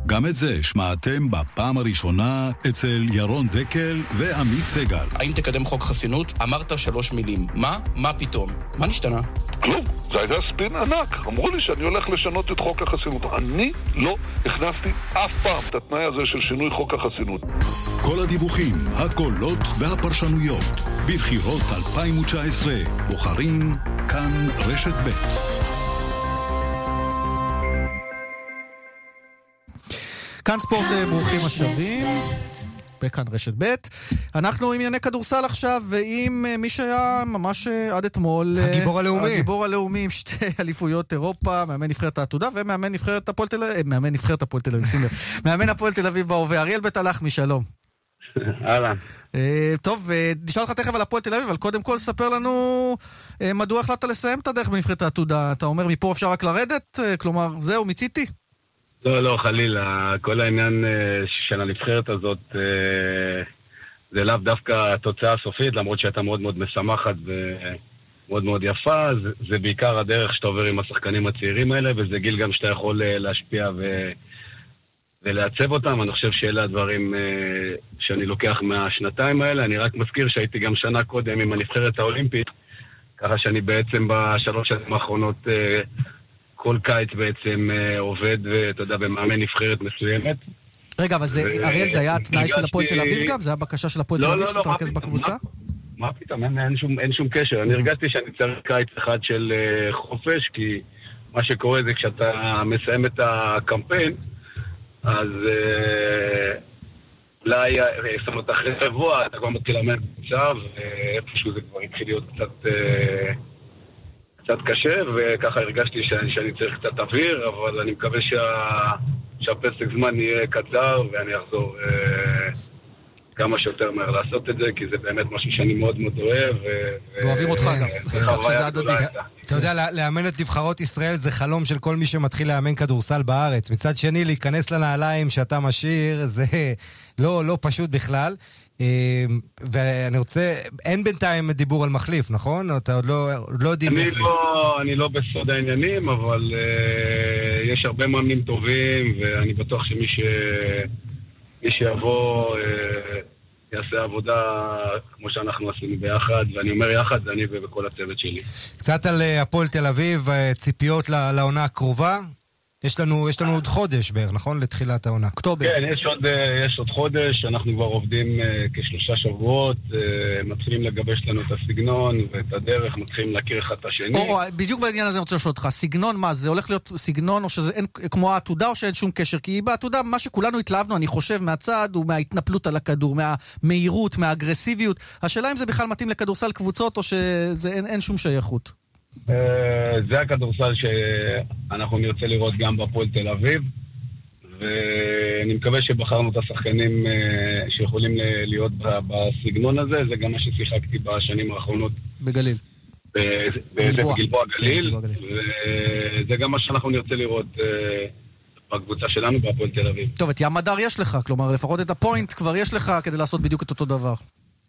גם את זה שמעתם בפעם הראשונה אצל ירון דקל ועמית סגל. האם תקדם חוק חסינות? אמרת שלוש מילים. מה? מה פתאום? מה נשתנה? כלום, זה היה ספין ענק. אמרו לי שאני הולך לשנות את חוק החסינות. אני לא הכנסתי אף פעם את התנאי הזה של שינוי חוק החסינות. כל הדיווחים, הקולות והפרשנויות. בבחירות 2019 בוחרים כאן רשת ב'. כאן ספורט אה, ברוכים השבים. בכאן רשת ב'. אנחנו עם ענייני כדורסל עכשיו, ועם אה, מי שהיה ממש אה, עד אתמול... הגיבור הלאומי. הגיבור הלאומי עם שתי אליפויות אירופה, מאמן נבחרת העתודה ומאמן נבחרת הפועל תל אביב, מאמן נבחרת הפועל תל אביב, שים לב. מאמן הפועל תל אביב בהווה. אריאל בית הלחמי, שלום. אהלן. טוב, נשאל אותך תכף על הפועל תל אביב, אבל קודם כל ספר לנו מדוע החלטת לסיים את הדרך בנבחרת העתודה. אתה אומר מפה אפשר רק לרדת? כלומר, זהו, מיציתי? לא, לא, חלילה. כל העניין של הנבחרת הזאת זה לאו דווקא התוצאה הסופית, למרות שהייתה מאוד מאוד משמחת ומאוד מאוד יפה. זה, זה בעיקר הדרך שאתה עובר עם השחקנים הצעירים האלה, וזה גיל גם שאתה יכול להשפיע ו... ולעצב אותם. אני חושב שאלה הדברים שאני לוקח מהשנתיים האלה. אני רק מזכיר שהייתי גם שנה קודם עם הנבחרת האולימפית, ככה שאני בעצם בשלוש שנים האחרונות... כל קיץ בעצם אה, עובד, ואתה יודע, במאמן נבחרת מסוימת. רגע, אבל זה, אריאל, זה היה התנאי של הפועל תל אביב גם? זה היה בקשה של הפועל תל אביב שתתרכז בקבוצה? מה פתאום, אין, אין, שום, אין שום קשר. אני הרגשתי שאני צריך קיץ אחד של uh, חופש, כי מה שקורה זה כשאתה מסיים את הקמפיין, אז אולי, uh, זאת אומרת, אחרי שבוע אתה כבר מתחיל לאמן קבוצה, ואיפשהו זה כבר התחיל להיות קצת... Uh, קצת קשה, וככה הרגשתי שאני, שאני צריך קצת אוויר, אבל אני מקווה שה, שהפסק זמן יהיה קצר ואני אחזור אה, כמה שיותר מהר לעשות את זה, כי זה באמת משהו שאני מאוד מאוד אוהב. ואוהבים אותך גם, שזה הדדי. אתה יודע, לאמן את נבחרות ישראל זה חלום של כל מי שמתחיל לאמן כדורסל בארץ. מצד שני, להיכנס לנעליים שאתה משאיר, זה לא, לא פשוט בכלל. ואני רוצה, אין בינתיים דיבור על מחליף, נכון? אתה עוד לא, עוד לא יודעים אני לא, אני לא בסוד העניינים, אבל uh, יש הרבה מאמנים טובים, ואני בטוח שמי ש, מי שיבוא uh, יעשה עבודה כמו שאנחנו עשינו ביחד, ואני אומר יחד, זה אני וכל הצוות שלי. קצת על הפועל תל אביב, ציפיות לעונה הקרובה? יש לנו, יש לנו עוד חודש בערך, נכון? לתחילת העונה. אוקטובר. כן, יש עוד, יש עוד חודש, אנחנו כבר עובדים כשלושה שבועות, מתחילים לגבש לנו את הסגנון ואת הדרך, מתחילים להכיר אחד את השני. או, בדיוק בעניין הזה אני רוצה לשאול אותך, סגנון מה, זה הולך להיות סגנון או שזה אין, כמו העתודה או שאין שום קשר? כי בעתודה, מה שכולנו התלהבנו, אני חושב, מהצד, הוא מההתנפלות על הכדור, מהמהירות, מהאגרסיביות. השאלה אם זה בכלל מתאים לכדורסל קבוצות או שאין שום שייכות. זה הכדורסל שאנחנו נרצה לראות גם בפועל תל אביב, ואני מקווה שבחרנו את השחקנים שיכולים להיות בסגנון הזה, זה גם מה ששיחקתי בשנים האחרונות. בגליל. בגלבוע גליל, וזה גם מה שאנחנו נרצה לראות בקבוצה שלנו בהפועל תל אביב. טוב, את ים הדר יש לך, כלומר לפחות את הפוינט כבר יש לך כדי לעשות בדיוק את אותו דבר.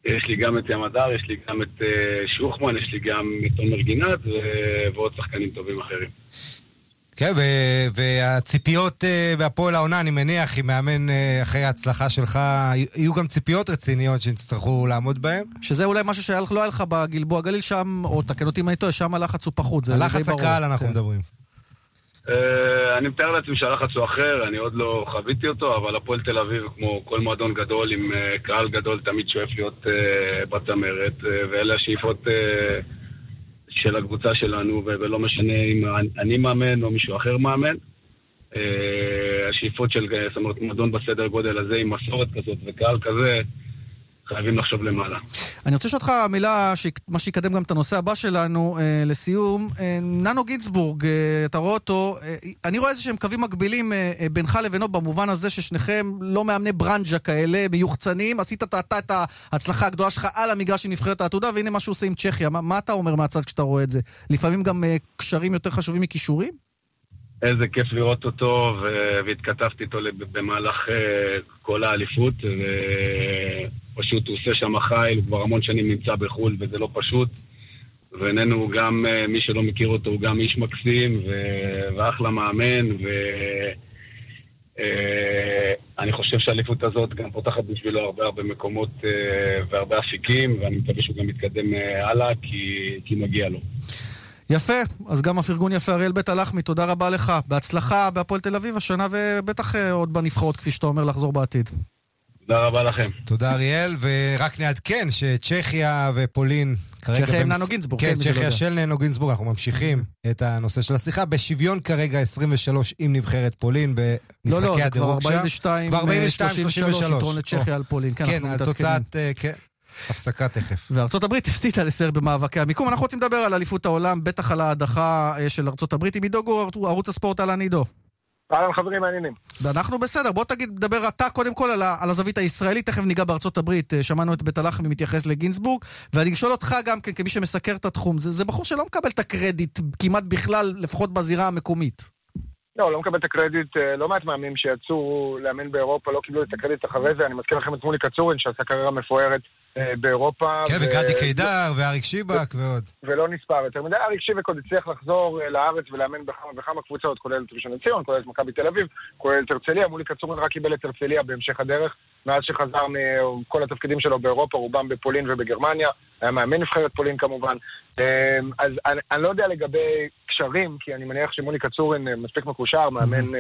יש לי גם את ים הדר, יש לי גם את uh, שוחמן, יש לי גם את עומר גינת ועוד שחקנים טובים אחרים. כן, ו- והציפיות uh, בהפועל העונה, אני מניח, אם מאמן uh, אחרי ההצלחה שלך, יהיו גם ציפיות רציניות שנצטרכו לעמוד בהן. שזה אולי משהו שלא היה לך בגלבוע גליל שם, או תקן אותי אם אני טועה, שם הלחץ הוא פחות, זה די ברור. הלחץ הקהל אנחנו. מדברים. Uh, אני מתאר לעצמי שהלחץ הוא אחר, אני עוד לא חוויתי אותו, אבל הפועל תל אביב, כמו כל מועדון גדול עם uh, קהל גדול, תמיד שואף להיות uh, בצמרת, uh, ואלה השאיפות uh, של הקבוצה שלנו, ולא משנה אם אני מאמן או מישהו אחר מאמן. Uh, השאיפות של, זאת אומרת, מועדון בסדר גודל הזה, עם מסורת כזאת וקהל כזה, חייבים לחשוב למעלה. אני רוצה לשאול אותך מילה, מה שיקדם גם את הנושא הבא שלנו, אה, לסיום. אה, ננו גינסבורג, אה, אתה רואה אותו, אה, אני רואה איזה שהם קווים מקבילים אה, אה, בינך לבינו במובן הזה ששניכם לא מאמני ברנז'ה כאלה, מיוחצנים. עשית אתה את ההצלחה הגדולה שלך על המגרש עם נבחרת העתודה, והנה מה שהוא עושה עם צ'כיה. מה, מה אתה אומר מהצד כשאתה רואה את זה? לפעמים גם אה, קשרים יותר חשובים מכישורים? איזה כיף לראות אותו, והתכתבתי איתו במהלך אה, כל האליפות, ופשוט הוא עושה שם חיל, הוא כבר המון שנים נמצא בחו"ל וזה לא פשוט. ואיננו גם, אה, מי שלא מכיר אותו, הוא גם איש מקסים ואחלה מאמן, ואני אה, חושב שהאליפות הזאת גם פותחת בשבילו הרבה הרבה מקומות והרבה אפיקים, ואני מקווה שהוא גם יתקדם הלאה, כי, כי מגיע לו. יפה, אז גם הפרגון יפה, אריאל בית הלחמי, תודה רבה לך. בהצלחה בהפועל תל אביב השנה, ובטח אה, עוד בנבחרות, כפי שאתה אומר, לחזור בעתיד. תודה רבה לכם. תודה אריאל, ורק נעדכן שצ'כיה ופולין כרגע... צ'כיה עם ננו גינזבורג, כן, צ'כיה של ננו גינזבורג, אנחנו ממשיכים את הנושא של השיחה. בשוויון כרגע 23 עם נבחרת פולין במשחקי הדירוג שם. לא, לא, זה כבר 42, 33, יתרון לצ'כיה על פולין. כן, כן התוצאת... הפסקה תכף. וארצות הברית הפסידה לסר במאבקי המיקום. אנחנו רוצים לדבר על אליפות העולם, בטח על ההדחה אה, של ארצות הברית. עם עידו גור, ערוץ הספורט, אהלן עידו. אהלן חברים מעניינים. ואנחנו בסדר, בוא תגיד, דבר אתה קודם כל על, על הזווית הישראלית, תכף ניגע בארצות הברית, אה, שמענו את בית הלחמי מתייחס לגינזבורג, ואני אשאל אותך גם כן, כמי שמסקר את התחום, זה, זה בחור שלא מקבל את הקרדיט כמעט בכלל, לפחות בזירה המקומית. לא, לא מקבל את הקרדיט, אה, לא מעט מאמנים שיצאו לאמן באירופה לא קיבלו את הקרדיט אחרי זה, אני מזכיר לכם את מולי קצורין שעשה קריירה מפוארת באירופה. כן, וגדי קידר, ואריק שיבק ועוד. ולא נספר יותר מדי. אריק שיבק עוד הצליח לחזור אה, לארץ ולאמן בכמה וכמה קבוצות, כולל את ראשון לציון, כולל את מכבי תל אביב, כולל את הרצליה. מולי קצורין רק קיבל את הרצליה בהמשך הדרך, מאז שחזר מכל התפקידים שלו באירופה, רובם בפולין ובגרמניה. היה מאמן נבחרת פולין כמובן. אז אני, אני לא יודע לגבי קשרים, כי אני מניח שמולי קצורין מספיק מקושר, מאמן...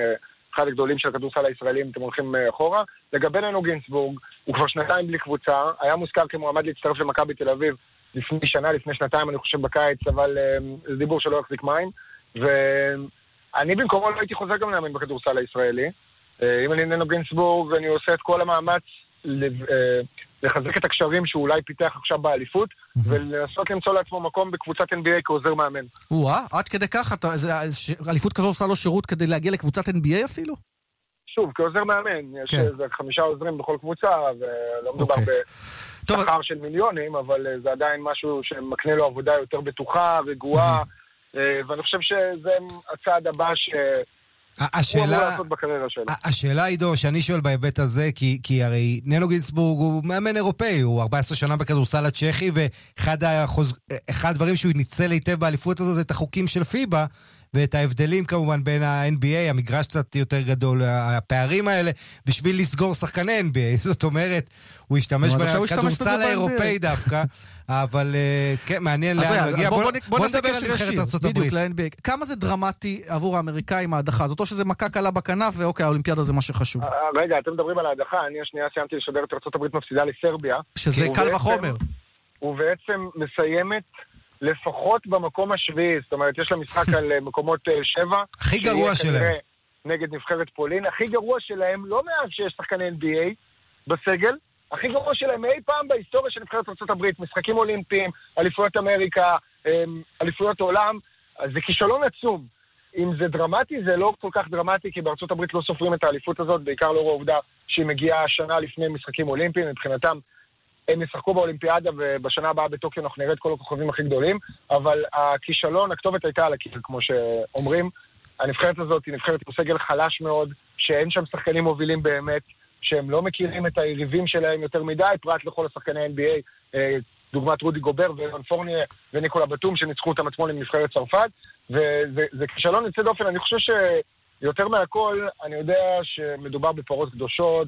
אחד הגדולים של הכדורסל הישראלי, אם אתם הולכים אה, אחורה. לגבי ננו גינסבורג, הוא כבר שנתיים בלי קבוצה, היה מוזכר כמועמד להצטרף למכבי תל אביב לפני שנה, לפני שנתיים, אני חושב, בקיץ, אבל אה, זה דיבור שלא יחזיק מים. ואני במקומו לא הייתי חוזר גם לאמן בכדורסל הישראלי. אה, אם אני ננו גינסבורג, אני עושה את כל המאמץ לחזק את הקשרים שהוא אולי פיתח עכשיו באליפות, ולנסות למצוא לעצמו מקום בקבוצת NBA כעוזר מאמן. או-אה, עד כדי כך? אליפות כזו עושה לו שירות כדי להגיע לקבוצת NBA אפילו? שוב, כעוזר מאמן. יש כן. איזה חמישה עוזרים בכל קבוצה, ולא מדובר אוקיי. בשכר של מיליונים, אבל אה, זה עדיין משהו שמקנה לו עבודה יותר בטוחה, רגועה, אה, ואני חושב שזה הצעד הבא ש... השאלה, השאלה, עידו, שאני שואל בהיבט הזה, כי, כי הרי ננו גינסבורג הוא מאמן אירופאי, הוא 14 שנה בכדורסל הצ'כי, ואחד החוז... הדברים שהוא ניצל היטב באליפות הזו זה את החוקים של פיבה, ואת ההבדלים כמובן בין ה-NBA, המגרש קצת יותר גדול, הפערים האלה, בשביל לסגור שחקני NBA. זאת אומרת, הוא השתמש בכדורסל האירופאי דווקא. אבל אה, כן, מעניין לאן הוא הגיע. בוא נדבר על נבחרת ארצות הברית. כמה זה דרמטי עבור האמריקאים ההדחה הזאת? או שזה מכה קלה בכנף, ואוקיי, האולימפיאדה זה מה שחשוב. אה, רגע, אתם מדברים על ההדחה, אני השנייה סיימתי לשדר את ארצות הברית מפסידה לסרביה. שזה קל וחומר. ובעצם מסיימת לפחות במקום השביעי, זאת אומרת, יש לה משחק על אה, מקומות שבע. הכי גרוע שלהם. נגד נבחרת פולין. הכי גרוע שלהם, לא מאז שיש שחקני NBA בסגל, הכי גרוע שלהם אי פעם בהיסטוריה של נבחרת ארה"ב, משחקים אולימפיים, אליפויות אמריקה, אמ, אליפויות עולם, אז זה כישלון עצום. אם זה דרמטי, זה לא כל כך דרמטי, כי בארצות הברית לא סופרים את האליפות הזאת, בעיקר לאור העובדה שהיא מגיעה שנה לפני משחקים אולימפיים, מבחינתם הם ישחקו באולימפיאדה, ובשנה הבאה בטוקיו אנחנו נראה את כל הכוכבים הכי גדולים, אבל הכישלון, הכתובת הייתה על הקיר, כמו שאומרים. הנבחרת הזאת היא נבחרת עם סגל חלש מאוד, שאין שם שחקנים מובילים באמת. שהם לא מכירים את היריבים שלהם יותר מדי, פרט לכל השחקני NBA, אה, דוגמת רודי גובר ואירן פורניה וניקולה בתום, שניצחו אותם אתמול עם נבחרת צרפת, וזה כישלון יוצא דופן. אני חושב שיותר מהכל, אני יודע שמדובר בפרות קדושות,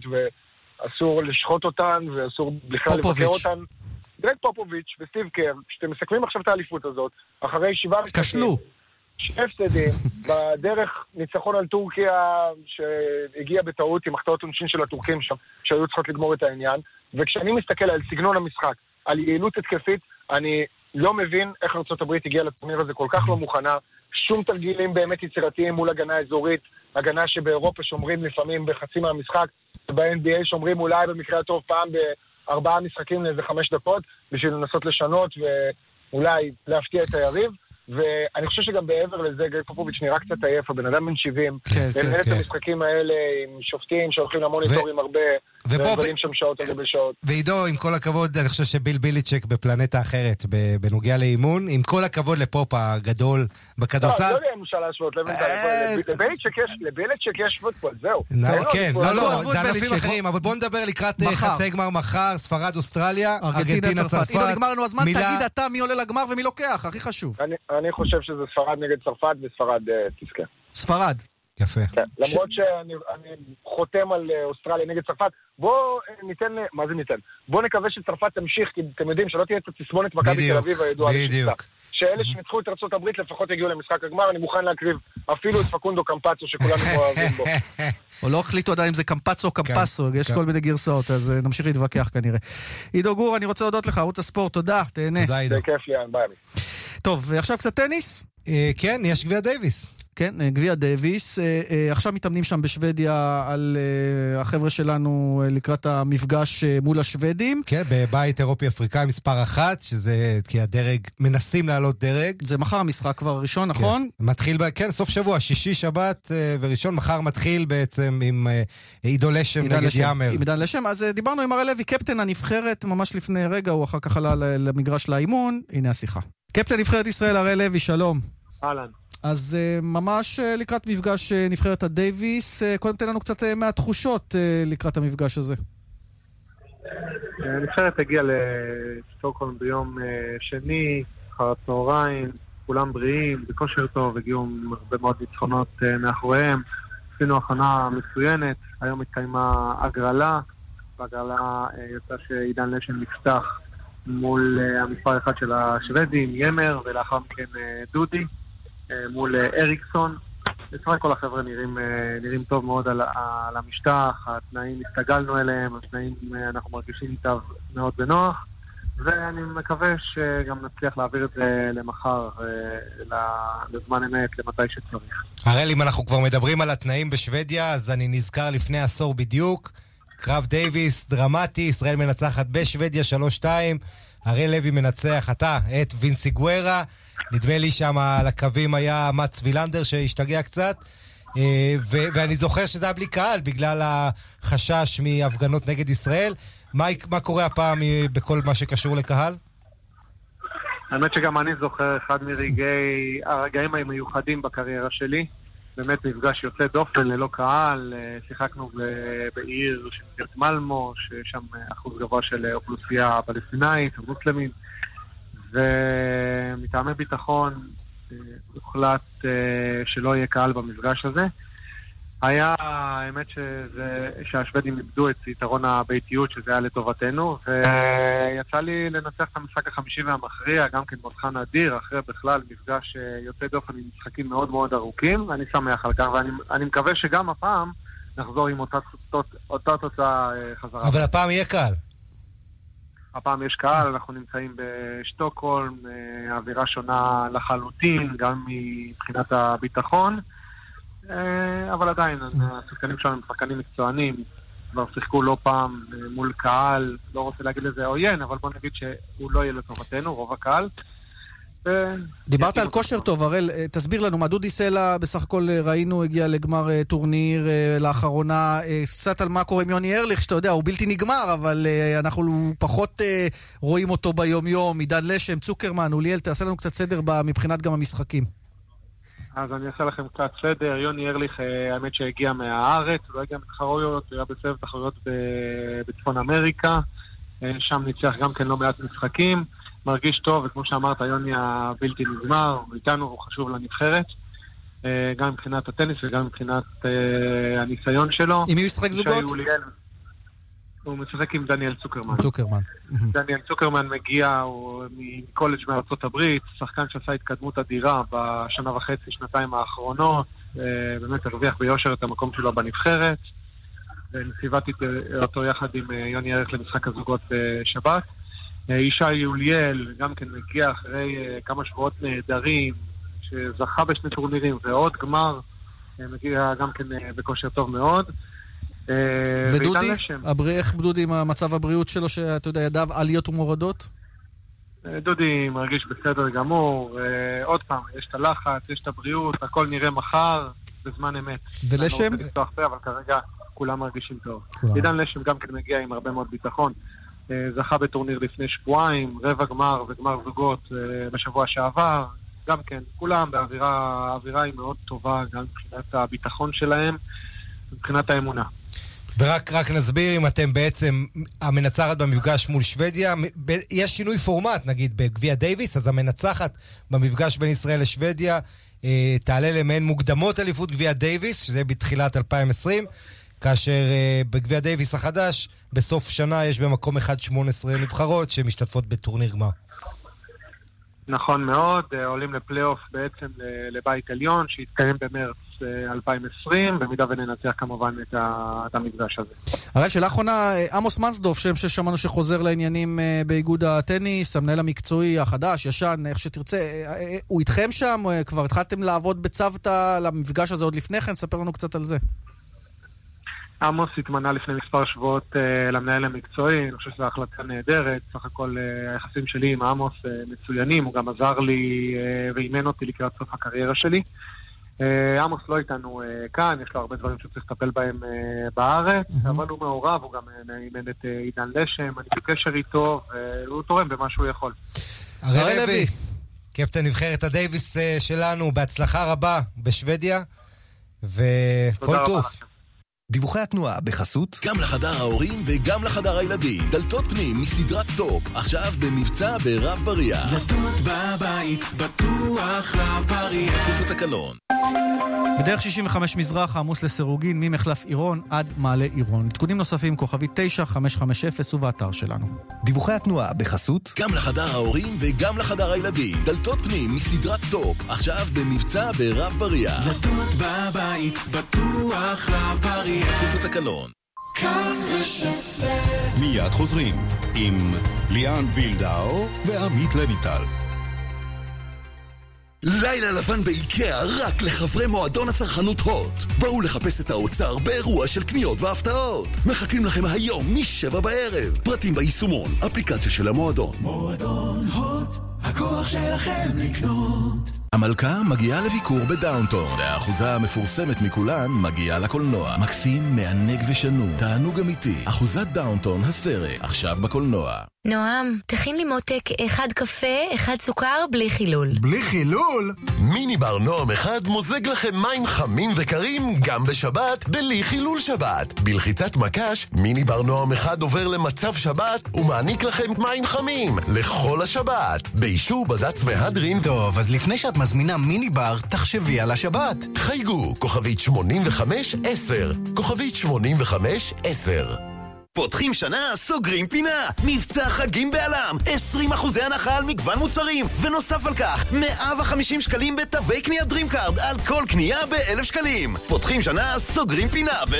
ואסור לשחוט אותן, ואסור בכלל לבקר אותן. גרג פופוביץ' וסטיב קר, כשאתם מסכמים עכשיו את האליפות הזאת, אחרי שבעה משחקים... כשלו. שני הפסדים, בדרך ניצחון על טורקיה שהגיע בטעות עם החטאות עונשין של הטורקים שם, שהיו צריכות לגמור את העניין, וכשאני מסתכל על סגנון המשחק, על יעילות התקפית, אני לא מבין איך ארה"ב הגיעה לטורניר הזה כל כך לא מוכנה, שום תרגילים באמת יצירתיים מול הגנה אזורית, הגנה שבאירופה שומרים לפעמים בחצי מהמשחק, וב-NBA שומרים אולי במקרה הטוב פעם בארבעה משחקים לאיזה חמש דקות, בשביל לנסות לשנות ואולי להפתיע את היריב. ואני חושב שגם מעבר לזה, גיא פופוביץ' נראה קצת עייף, הבן אדם בן 70. כן, כן, ומנהל את כן. המשחקים האלה עם שופטים שהולכים למוניטורים הרבה, ובוא, ומבלים שם שעות על גבי שעות. ועידו, עם כל הכבוד, אני חושב שביל ביליצ'ק בפלנטה אחרת, בנוגע לאימון, עם כל הכבוד לפופ הגדול לא, בכדורסל. לא יודע אם אפשר להשוות, לבנטל, לביליצ'ק יש- לביליצ'ק יש פוטבול, זהו. כן. לא, לא, עזבו זה ענפים. אחרים, אבל בוא נדבר לקראת אה. חצי גמר מחר, ספרד, אוסטרליה, ארגנטינה, צרפת. עידו. נגמר לנו הזמן, תגיד אתה מי עולה לגמר ומי לוקח, הכי חשוב. אני- אני חושב שזה ספרד נגד צרפת וספרד אה, תזכה. ספרד. יפה. כן, למרות שאני אני חותם על אה, אוסטרליה נגד צרפת, בואו אה, ניתן, מה זה ניתן? בואו נקווה שצרפת תמשיך, כי אתם יודעים שלא תהיה את התסמונת מכבי תל בדיוק, אביב הידועה בדיוק. לשמצה. שאלה שניצחו את ארה"ב לפחות יגיעו למשחק הגמר, אני מוכן להקריב אפילו את פקונדו קמפצו שכולנו אוהבים בו. או לא החליטו עדיין אם זה קמפצו או קמפסו, יש כן. כל מיני גרסאות, אז אה, נמשיך להתווכח כנראה. עידו גור, אני רוצה להודות לך, ערוץ הספורט, תודה, תהנה. תודה, עידו. זה כיף לי, ביי. טוב, ועכשיו קצת טניס. כן, יש גביע דייוויס. כן, אה, גביע דייוויס. אה, אה, עכשיו מתאמנים שם בשוודיה על החבר'ה שלנו לקראת המפגש מול השוודים. כן, בבית אירופי-אפריקאי מספר אחת, שזה כי הדרג, מנסים לעלות דרג. זה מחר המשחק כבר הראשון, נכון? כן, מתחיל, ב- כן, סוף שבוע, שישי, שבת וראשון. מחר מתחיל בעצם עם עידו לשם נגד לשם, יאמר. עם עידן לשם. אז דיברנו עם הראל לוי, קפטן הנבחרת, ממש לפני רגע, הוא אחר כך עלה למגרש לאימון. הנה השיחה. קפטן נבחרת ישראל, הראל לוי, שלום. אהלן. אז uh, ממש uh, לקראת מפגש uh, נבחרת הדייוויס, קודם תן לנו קצת מהתחושות לקראת המפגש הזה. הנבחרת הגיעה לסטוקהולם ביום אה, שני, אחר הצהריים, כולם בריאים, בכושר טוב, הגיעו עם הרבה מאוד ניצחונות אה, מאחוריהם. עשינו הכנה מצוינת, היום התקיימה הגרלה, בהגרלה אה, יצא שעידן לשם נפתח מול אה, המספר אחד של השוודים, ימר, ולאחר מכן אה, דודי, אה, מול אה, אריקסון. בסך הכל החבר'ה נראים, אה, נראים טוב מאוד על, על המשטח, התנאים הסתגלנו אליהם, התנאים אה, אנחנו מרגישים איתם מאוד בנוח, ואני מקווה שגם נצליח להעביר את זה למחר, אה, לזמן אמת, למתי שצריך. הראל, אם אנחנו כבר מדברים על התנאים בשוודיה, אז אני נזכר לפני עשור בדיוק. קרב דייוויס דרמטי, ישראל מנצחת בשוודיה 3-2. הראל לוי מנצח, אתה, את וינסי. נדמה לי שם על הקווים היה מאץ וילנדר שהשתגע קצת. אה, ו- ואני זוכר שזה היה בלי קהל, בגלל החשש מהפגנות נגד ישראל. מה, מה קורה הפעם אה, בכל מה שקשור לקהל? האמת שגם אני זוכר אחד מרגעי, הרגעים המיוחדים בקריירה שלי. באמת מפגש יוצא דופן ללא קהל, אה, שיחקנו בעיר שנקראת מלמו, ששם אחוז גבוה של אוכלוסייה פלסטינאית, מוסלמים, ומטעמי ביטחון אה, הוחלט אה, שלא יהיה קהל במפגש הזה. היה, האמת שזה, שהשוודים איבדו את יתרון הביתיות, שזה היה לטובתנו, ויצא לי לנצח את המשחק החמישי והמכריע, גם כן מותחן אדיר, אחרי בכלל מפגש אה, יוצא דופן עם משחקים מאוד מאוד ארוכים, ואני שמח על כך, ואני אני מקווה שגם הפעם נחזור עם אותה, אותה תוצאה אה, חזרה. אבל הפעם יהיה קהל. הפעם יש קהל, אנחנו נמצאים בשטוקהולם, אה, אווירה שונה לחלוטין, גם מבחינת הביטחון, אבל עדיין, השחקנים שלנו הם שחקנים מקצוענים, כבר שיחקו לא פעם אה, מול קהל, לא רוצה להגיד לזה עוין, אבל בוא נגיד שהוא לא יהיה לטובתנו, רוב הקהל. דיברת על כושר טוב, הראל, אה, תסביר לנו מה דודי סלע בסך הכל אה, ראינו, הגיע לגמר אה, טורניר אה, לאחרונה, אה, קצת על מה קורה עם יוני ארליך, שאתה יודע, הוא בלתי נגמר, אבל אה, אנחנו פחות אה, רואים אותו ביום-יום, עידן לשם, צוקרמן, אוליאל, תעשה לנו קצת סדר מבחינת גם המשחקים. אז אני אעשה לכם קצת סדר. יוני ארליך, אה, האמת שהגיע מהארץ, הוא לא הגיע מתחרויות, הוא היה בסבב תחרויות ב- בצפון אמריקה. אה, שם ניצח גם כן לא מעט משחקים. מרגיש טוב, וכמו שאמרת, יוני הבלתי נגמר, הוא איתנו, הוא חשוב לנבחרת. אה, גם מבחינת הטניס וגם מבחינת הניסיון שלו. עם מי הוא ישחק זוגות? הוא משחק עם דניאל צוקרמן. צוקרמן. דניאל צוקרמן מגיע, הוא מקולג' מארצות הברית, שחקן שעשה התקדמות אדירה בשנה וחצי, שנתיים האחרונות, אה, באמת הרוויח ביושר את המקום שלו בנבחרת, וציוותתי אותו יחד עם אה, יוני ערך למשחק הזוגות בשבת. אה, ישי יוליאל גם כן מגיע אחרי כמה שבועות נהדרים, שזכה בשני טורנירים ועוד גמר, מגיע גם כן בכושר טוב מאוד. אה, ודודי? הבר- איך דודי עם מצב הבריאות שלו, שאתה יודע, ידיו עליות ומורדות? אה, דודי מרגיש בסדר גמור, אה, עוד פעם, יש את הלחץ, יש את הבריאות, הכל נראה מחר, בזמן אמת. ולשם? אני לא רוצה לפתוח פה, אבל כרגע כולם מרגישים טוב. עידן לשם גם כן מגיע עם הרבה מאוד ביטחון. זכה בטורניר לפני שבועיים, רבע גמר וגמר זוגות בשבוע שעבר. גם כן, כולם באווירה, האווירה היא מאוד טובה, גם מבחינת הביטחון שלהם, מבחינת האמונה. ורק רק נסביר אם אתם בעצם המנצחת במפגש מול שוודיה. יש שינוי פורמט, נגיד בגביע דייוויס, אז המנצחת במפגש בין ישראל לשוודיה אה, תעלה למעין מוקדמות אליפות גביע דייוויס, שזה בתחילת 2020, כאשר אה, בגביע דייוויס החדש, בסוף שנה יש במקום אחד 18 נבחרות שמשתתפות בטורניר גמר. נכון מאוד, אה, עולים לפלייאוף בעצם לבית עליון, שיתקיים במרץ 2020, במידה וננצח כמובן את ה- את המפגש הזה. הרי שאלה אחרונה, אה, עמוס מנסדורף, שם ששמענו שחוזר לעניינים אה, באיגוד הטניס, המנהל המקצועי החדש, ישן, איך שתרצה, אה, הוא איתכם שם? כבר התחלתם לעבוד בצוותא למפגש הזה עוד לפני כן? ספר לנו קצת על זה. עמוס התמנה לפני מספר שבועות אה, למנהל המקצועי, אני חושב שזו החלטה נהדרת. סך הכל אה, היחסים שלי עם עמוס אה, מצוינים, הוא גם עזר לי אה, ואימן אותי לקראת סוף הקריירה שלי. אה, עמוס לא איתנו אה, כאן, יש לו הרבה דברים שהוא צריך לטפל בהם אה, בארץ, אבל הוא מעורב, הוא גם אה, אימן את אה, עידן לשם, אני בקשר איתו, והוא תורם במה שהוא יכול. הראל לוי, קפטן נבחרת הדייוויס אה, שלנו, בהצלחה רבה בשוודיה, וכל טוב. דיווחי התנועה בחסות גם לחדר ההורים וגם לחדר הילדים. דלתות פנים מסדרת טופ, עכשיו במבצע ברב בריח. דלתות בבית, בטוח רב בריח. כפוף לתקנון. בדרך 65 מזרח, עמוס לסירוגין, ממחלף עירון עד מעלה עירון. עדכונים נוספים, כוכבי 9550 ובאתר שלנו. דיווחי התנועה בחסות גם לחדר ההורים וגם לחדר הילדים. דלתות פנים מסדרת טופ, עכשיו במבצע ברב בריח. דלתות בבית, בטוח רב בריח. כפוף לתקנון. כאן רשת מיד חוזרים עם ליאן וילדאו ועמית לווינטל. לילה לבן באיקאה רק לחברי מועדון הצרכנות הוט. בואו לחפש את האוצר באירוע של קניות והפתעות. מחכים לכם היום משבע בערב. פרטים ביישומון, אפליקציה של המועדון. מועדון הוט, הכוח שלכם לקנות. המלכה מגיעה לביקור בדאונטון, והאחוזה המפורסמת מכולן מגיעה לקולנוע. מקסים, מענג ושנון, תענוג אמיתי. אחוזת דאונטון, הסרט, עכשיו בקולנוע. נועם, תכין לי מותק אחד קפה, אחד סוכר, בלי חילול. בלי חילול? מיני בר נועם אחד מוזג לכם מים חמים וקרים גם בשבת, בלי חילול שבת. בלחיצת מקש, מיני בר נועם אחד עובר למצב שבת ומעניק לכם מים חמים לכל השבת. באישור בד"ץ מהדרין... טוב, אז לפני שאת מזמינה מיני בר, תחשבי על השבת. חייגו, כוכבית 85-10. כוכבית 85-10. פותחים שנה, סוגרים פינה. מבצע חגים בעלם. 20 אחוזי הנחה על מגוון מוצרים. ונוסף על כך, 150 שקלים בתווי קניית DreamCard על כל קנייה ב-1,000 שקלים. פותחים שנה, סוגרים פינה ב...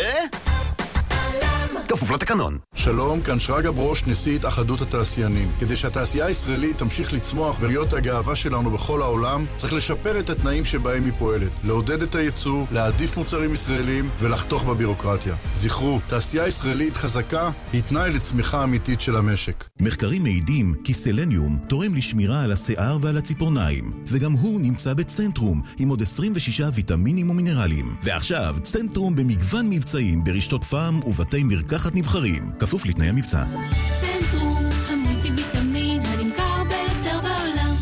כפוף לתקנון. שלום, כאן שרגא ברוש, נשיא התאחדות התעשיינים. כדי שהתעשייה הישראלית תמשיך לצמוח ולהיות הגאווה שלנו בכל העולם, צריך לשפר את התנאים שבהם היא פועלת, לעודד את הייצוא, להעדיף מוצרים ישראלים ולחתוך בבירוקרטיה. זכרו, תעשייה ישראלית חזקה היא תנאי לצמיחה אמיתית של המשק. מחקרים מעידים כי סלניום תורם לשמירה על השיער ועל הציפורניים, וגם הוא נמצא בצנטרום עם עוד 26 ויטמינים ומינרלים. ועכשיו, צנטרום במגוון מבצעים ברשתות פארם ובתי מרקחת נבחרים, כפוף לתנאי המבצע. צנטרום, המולטי ויטמין הנמכר ביותר בעולם.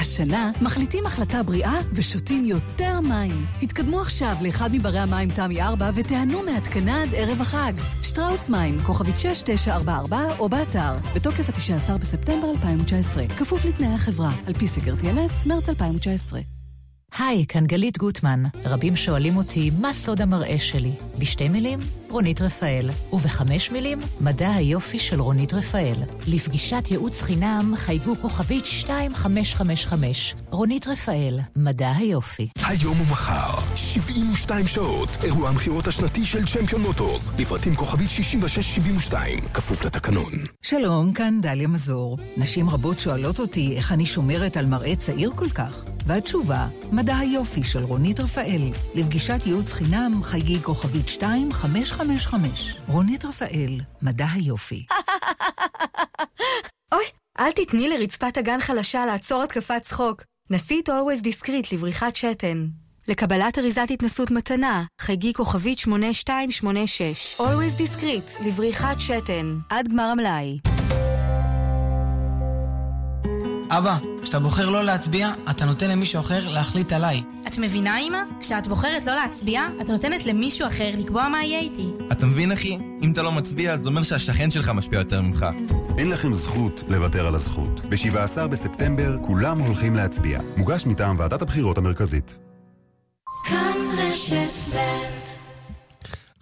השנה מחליטים החלטה בריאה ושותים יותר מים. התקדמו עכשיו לאחד מברי המים תמי 4 ותיהנו מהתקנה עד ערב החג. שטראוס מים, כוכבית 6944 או באתר, בתוקף ה-19 בספטמבר 2019, כפוף לתנאי החברה, על פי סקר TNS, מרץ 2019. היי, כאן גלית גוטמן. רבים שואלים אותי, מה סוד המראה שלי? בשתי מילים, רונית רפאל. ובחמש מילים, מדע היופי של רונית רפאל. לפגישת ייעוץ חינם, חייגו כוכבית 2555. רונית רפאל, מדע היופי. היום ומחר, 72 שעות, אירוע המכירות השנתי של צ'מפיון מוטורס, לפרטים כוכבית 6672, כפוף לתקנון. שלום, כאן דליה מזור. נשים רבות שואלות אותי איך אני שומרת על מראה צעיר כל כך, והתשובה, מדע היופי של רונית רפאל. לפגישת ייעוץ חינם, חייגי כוכבית 2555. רונית רפאל, מדע היופי. אוי, אל תתני לרצפת הגן חלשה לעצור התקפת צחוק. נסי את Always Discreet לבריחת שתן. לקבלת אריזת התנסות מתנה, חייגי כוכבית 8286. Always Discreet לבריחת שתן. עד גמר המלאי. אבא, כשאתה בוחר לא להצביע, אתה נותן למישהו אחר להחליט עליי. את מבינה, אמא? כשאת בוחרת לא להצביע, את נותנת למישהו אחר לקבוע מה יהיה איתי. אתה מבין, אחי? אם אתה לא מצביע, זה אומר שהשכן שלך משפיע יותר ממך. אין לכם זכות לוותר על הזכות. ב-17 בספטמבר כולם הולכים להצביע. מוגש מטעם ועדת הבחירות המרכזית. כאן רשת ב'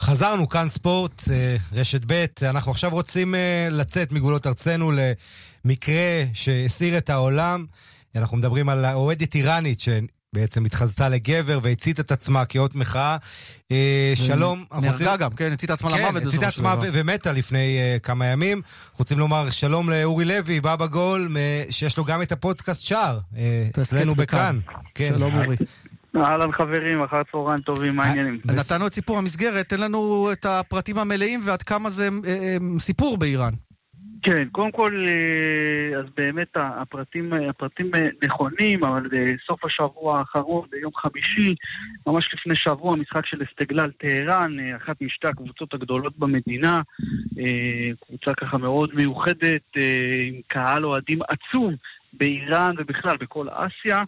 חזרנו, כאן ספורט, אה, רשת ב', אנחנו עכשיו רוצים אה, לצאת מגבולות ארצנו למקרה שהסעיר את העולם. אנחנו מדברים על אוהדת איראנית שבעצם התחזתה לגבר והצית את עצמה כאות מחאה. אה, שלום. נהרגה רוצים- גם, כן, הציתה עצמה כן, למוות הציתה בסופו של עצמה ומתה לפני uh, כמה ימים. רוצים לומר שלום לאורי לוי, בבא גול, שיש לו גם את הפודקאסט שער, אה, אצלנו בכאן. כן. שלום אורי. אהלן חברים, אחר צהריים טובים, מה העניינים? נתנו את סיפור המסגרת, תן לנו את הפרטים המלאים ועד כמה זה אה, אה, סיפור באיראן. כן, קודם כל, אה, אז באמת הפרטים, הפרטים אה, נכונים, אבל אה, סוף השבוע האחרון, ביום חמישי, ממש לפני שבוע, משחק של אסטגלל טהרן, אה, אחת משתי הקבוצות הגדולות במדינה, אה, קבוצה ככה מאוד מיוחדת, אה, עם קהל אוהדים עצום באיראן ובכלל בכל אסיה.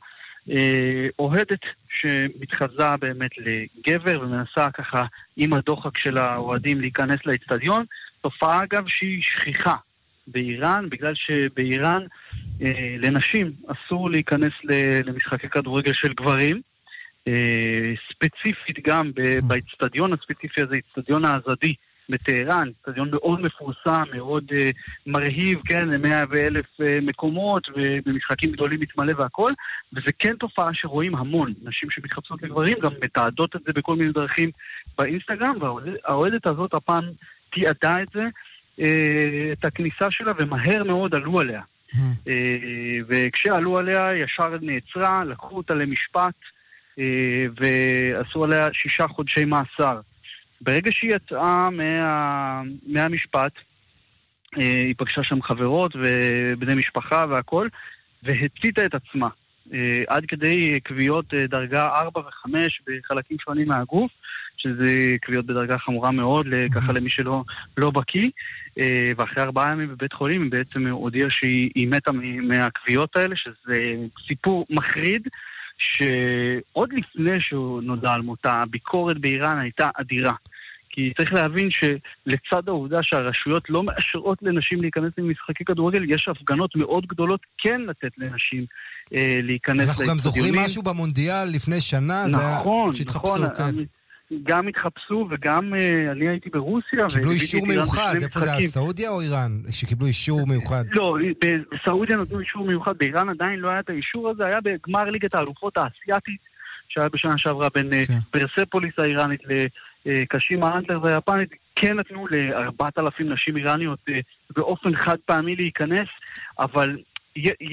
אה, אוהדת שמתחזה באמת לגבר ומנסה ככה עם הדוחק של האוהדים להיכנס לאצטדיון. תופעה אגב שהיא שכיחה באיראן, בגלל שבאיראן אה, לנשים אסור להיכנס ל- למשחקי כדורגל של גברים. אה, ספציפית גם ב- באצטדיון הספציפי הזה, אצטדיון האזדי בטהרן, אצטדיון מאוד מפורסם, מאוד אה, מרהיב, כן, למאה ואלף אה, מקומות, ובמשחקים גדולים מתמלא והכל, וזה כן תופעה שרואים המון, נשים שמתחפשות לגברים, גם מתעדות את זה בכל מיני דרכים באינסטגרם, והאוהדת הזאת הפעם תיעדה את זה, את הכניסה שלה, ומהר מאוד עלו עליה. אה, וכשעלו עליה, ישר נעצרה, לקחו אותה למשפט, אה, ועשו עליה שישה חודשי מאסר. ברגע שהיא יצאה מה, מהמשפט, אה, היא פגשה שם חברות ובני משפחה והכל, והציתה את עצמה. אה, עד כדי אה, דרגה 4 ו-5 בחלקים שונים מהגוף, שזה כוויות בדרגה חמורה מאוד, ככה למי שלא לא בקיא. אה, ואחרי ארבעה ימים בבית חולים היא בעצם הודיעה שהיא היא מתה מהכוויות האלה, שזה סיפור מחריד. שעוד לפני שהוא נודע על מותה, הביקורת באיראן הייתה אדירה. כי צריך להבין שלצד העובדה שהרשויות לא מאשרות לנשים להיכנס למשחקי כדורגל, יש הפגנות מאוד גדולות כן לתת לנשים אה, להיכנס אנחנו גם זוכרים לאצטדיונים. משהו במונדיאל לפני שנה, זה היה... נכון, נכון. כן. גם התחפשו וגם אה, אני הייתי ברוסיה. קיבלו אישור מיוחד, איפה זה היה. סעודיה או איראן? שקיבלו אישור מיוחד. לא, בסעודיה נתנו אישור מיוחד, באיראן עדיין לא היה את האישור הזה, היה בגמר ליגת האלופות האסייתית, שהיה בשנה שעברה בין אה, פרספוליס האיראנית לקשימה אנטלרס היפנית, כן נתנו ל-4,000 נשים איראניות אה, באופן חד פעמי להיכנס, אבל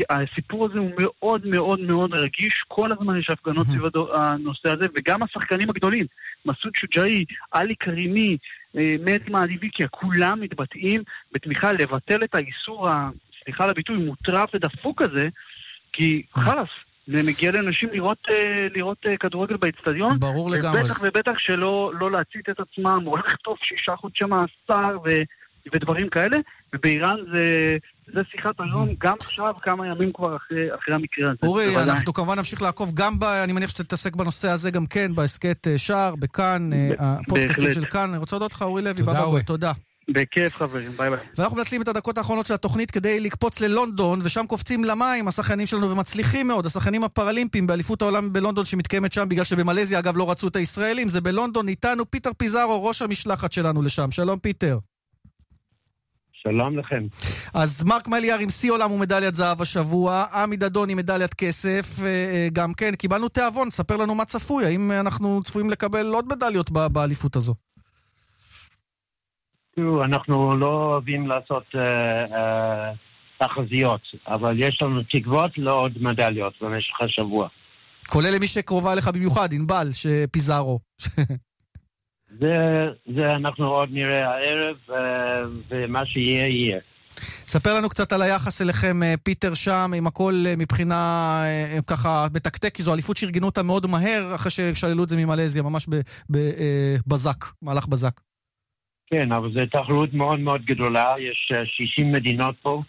הסיפור הזה הוא מאוד מאוד מאוד רגיש, כל הזמן יש הפגנות סביב הנושא הזה, וגם השחקנים הגדולים, מסעוד שוג'אי, עלי כרימי, אה, מתי מעדיביקיה, כולם מתבטאים בתמיכה לבטל את האיסור, סליחה על הביטוי, מוטרף ודפוק הזה, כי חלאס, זה מגיע לאנשים לראות, אה, לראות אה, כדורגל באצטדיון. ברור לגמרי. ובטח ובטח שלא לא להצית את עצמם, או לחטוף שישה חודשי מאסר ודברים כאלה, ובאיראן זה, זה שיחת היום, גם עכשיו, כמה ימים כבר אחרי, אחרי המקרה הזה. אורי, בוודאי. אנחנו כמובן נמשיך לעקוב גם ב... אני מניח שתתעסק בנושא הזה גם כן, בהסכת אה, שער, בכאן, אה, הפודקאסטים. של כאן. אני רוצה להודות לך, אורי לוי, תודה, בבא. גול, תודה. בכיף חברים, ביי ביי. ואנחנו מנצלים את הדקות האחרונות של התוכנית כדי לקפוץ ללונדון, ושם קופצים למים השחיינים שלנו ומצליחים מאוד. השחיינים הפראלימפיים באליפות העולם בלונדון שמתקיימת שם, בגלל שבמלזיה אגב לא רצו את הישראלים, זה בלונדון. איתנו פיטר פיזארו, ראש המשלחת שלנו לשם. שלום פיטר. שלום לכם. אז מרק מליאר עם שיא עולם ומדליית זהב השבוע, עמי דדון עם מדליית כסף, אה, אה, גם כן, קיבלנו תיאבון, ספר לנו מה צפוי, האם אנחנו צפויים לקבל עוד מדליות באליפות הזו? תראו, אנחנו לא אוהבים לעשות אה, תחזיות, אבל יש לנו תקוות לעוד מדליות במשך השבוע. כולל למי שקרובה אליך במיוחד, ענבל, שפיזארו. זה, זה אנחנו עוד נראה הערב, אה, ומה שיהיה, יהיה. ספר לנו קצת על היחס אליכם, אה, פיטר, שם, אם הכל אה, מבחינה ככה מתקתק, כי זו אליפות שארגנו אותה מאוד מהר, אחרי ששללו את זה ממלזיה, ממש בבזק, מהלך בזק. כן, אבל זו תחרות מאוד מאוד גדולה, יש 60 מדינות פה,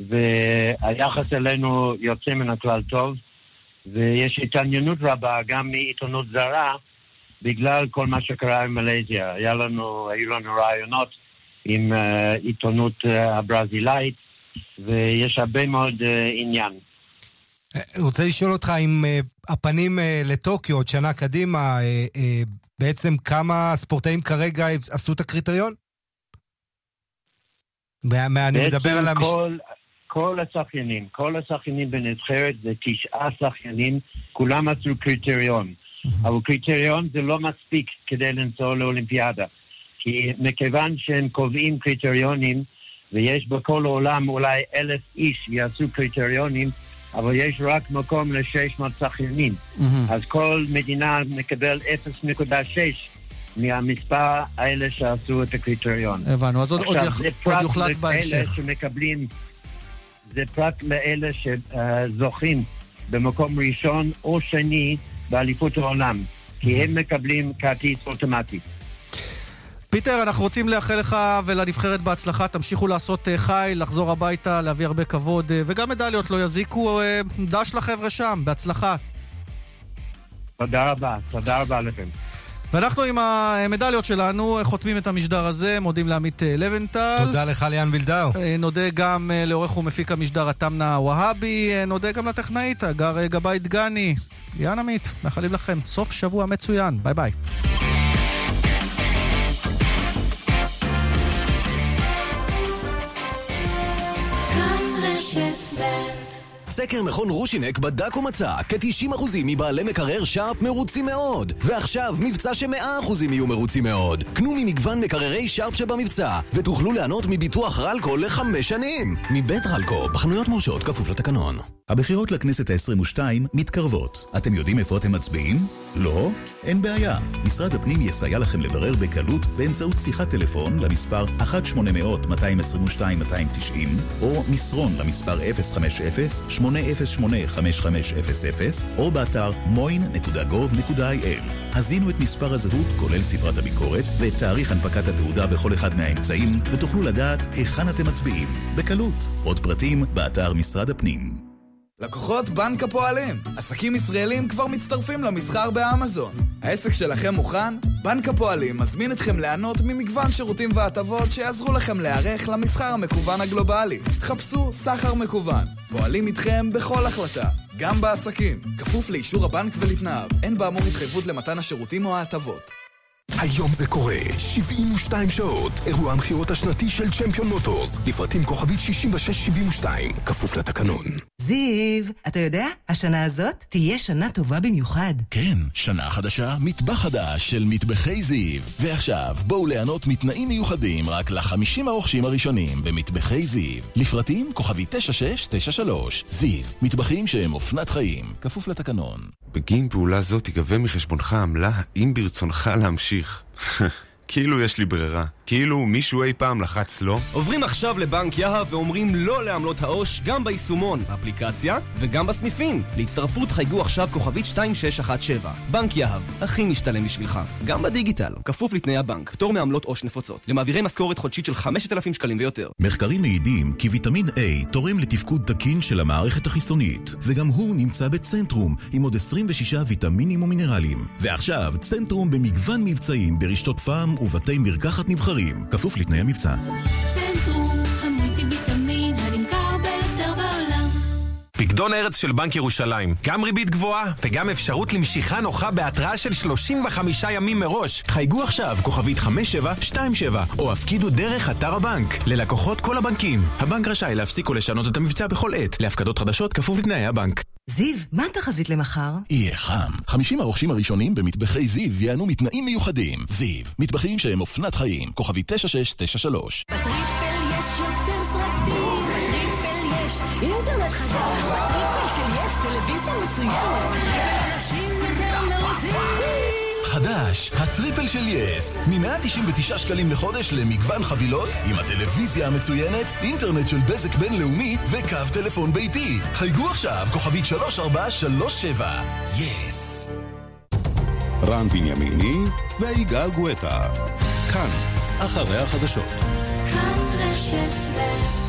והיחס אלינו יוצא מן הכלל טוב, ויש התעניינות רבה גם מעיתונות זרה, בגלל כל מה שקרה עם מלזיה. היה לנו, היו לנו רעיונות עם uh, עיתונות uh, הברזילאית, ויש הרבה מאוד uh, עניין. רוצה לשאול אותך אם uh, הפנים uh, לטוקיו עוד שנה קדימה, uh, uh, בעצם כמה ספורטאים כרגע עשו את הקריטריון? אני מדבר על המש... כל, כל השחיינים, כל השחיינים בנבחרת זה תשעה שחיינים, כולם עשו קריטריון. אבל קריטריון זה לא מספיק כדי לנסוע לאולימפיאדה. כי מכיוון שהם קובעים קריטריונים, ויש בכל העולם אולי אלף איש יעשו קריטריונים, אבל יש רק מקום ל-600 שחיינים. Mm-hmm. אז כל מדינה מקבל 0.6 מהמספר האלה שעשו את הקריטריון. הבנו, אז עוד, עוד, יח... עוד יוחלט בהמשך. שמקבלים, זה פרט לאלה שזוכים במקום ראשון או שני באליפות העולם, כי הם מקבלים כרטיס אוטומטי. פיטר, אנחנו רוצים לאחל לך ולנבחרת בהצלחה. תמשיכו לעשות אה, חי, לחזור הביתה, להביא הרבה כבוד, אה, וגם מדליות לא יזיקו. אה, דש לחבר'ה שם, בהצלחה. תודה רבה, תודה רבה לכם. ואנחנו עם המדליות שלנו חותמים את המשדר הזה, מודים לעמית לבנטל. תודה לך ליאן וילדאו. נודה גם לעורך ומפיק המשדר התמנה והבי, נודה גם לטכנאית, הגר גבאי דגני. ליאן עמית, מאחלים לכם סוף שבוע מצוין. ביי ביי. סקר מכון רושינק בדק ומצא כ-90% מבעלי מקרר שרפ מרוצים מאוד. ועכשיו מבצע ש-100% יהיו מרוצים מאוד. קנו ממגוון מקררי שרפ שבמבצע, ותוכלו ליהנות מביטוח רלקו לחמש שנים. מבית רלקו, בחנויות מורשות כפוף לתקנון. הבחירות לכנסת ה-22 מתקרבות. אתם יודעים איפה אתם מצביעים? לא? אין בעיה. משרד הפנים יסייע לכם לברר בקלות באמצעות שיחת טלפון למספר 1-800-222-290 או מסרון למספר 050-808-5500 או באתר moin.gov.il. הזינו את מספר הזהות, כולל ספרת הביקורת, ואת תאריך הנפקת התעודה בכל אחד מהאמצעים, ותוכלו לדעת היכן אתם מצביעים. בקלות. עוד פרטים באתר משרד הפנים. לקוחות בנק הפועלים. עסקים ישראלים כבר מצטרפים למסחר באמזון. העסק שלכם מוכן? בנק הפועלים מזמין אתכם ליהנות ממגוון שירותים והטבות שיעזרו לכם להיערך למסחר המקוון הגלובלי. חפשו סחר מקוון. פועלים איתכם בכל החלטה, גם בעסקים. כפוף לאישור הבנק ולתנאיו. אין באמור התחייבות למתן השירותים או ההטבות. היום זה קורה, 72 שעות, אירוע המכירות השנתי של צ'מפיון מוטורס, לפרטים כוכבית 6672, כפוף לתקנון. זיו, אתה יודע, השנה הזאת תהיה שנה טובה במיוחד. כן, שנה חדשה, מטבח חדש של מטבחי זיו. ועכשיו, בואו ליהנות מתנאים מיוחדים רק לחמישים הרוכשים הראשונים במטבחי זיו. לפרטים כוכבית 9693, זיו, מטבחים שהם אופנת חיים, כפוף לתקנון. בגין פעולה זו תיגבה מחשבונך עמלה, האם ברצונך להמשיך. כאילו יש לי ברירה. כאילו מישהו אי פעם לחץ לא? עוברים עכשיו לבנק יהב ואומרים לא לעמלות העו"ש גם ביישומון, אפליקציה וגם בסניפים. להצטרפות חייגו עכשיו כוכבית 2617. בנק יהב, הכי משתלם בשבילך. גם בדיגיטל, כפוף לתנאי הבנק, פטור מעמלות עו"ש נפוצות. למעבירי משכורת חודשית של 5,000 שקלים ויותר. מחקרים מעידים כי ויטמין A תורם לתפקוד תקין של המערכת החיסונית, וגם הוא נמצא בצנטרום, עם עוד 26 ויטמינים ומינרלים. ועכשיו, צנטרום במגוון מבצעים ברשתות פארם ובתי מרקחת נבחרים. מוצרים, כפוף לתנאי המבצע. פקדון ארץ של בנק ירושלים. גם ריבית גבוהה וגם אפשרות למשיכה נוחה בהתראה של 35 ימים מראש. חייגו עכשיו, כוכבית 5727, או הפקידו דרך אתר הבנק. ללקוחות כל הבנקים. הבנק רשאי להפסיק ולשנות את המבצע בכל עת. להפקדות חדשות כפוף לתנאי הבנק. זיו, מה התחזית למחר? יהיה חם. 50 הרוכשים הראשונים במטבחי זיו ייהנו מתנאים מיוחדים. זיו, מטבחים שהם אופנת חיים. כוכבי 9693. בטריפל הטריפל של יס. מ-199 שקלים לחודש למגוון חבילות, עם הטלוויזיה המצוינת, אינטרנט של בזק בינלאומי וקו טלפון ביתי. חייגו עכשיו, כוכבית 3437. יס. רן בנימיני ויגאל גואטה. כאן, אחרי החדשות. כאן רשת ב'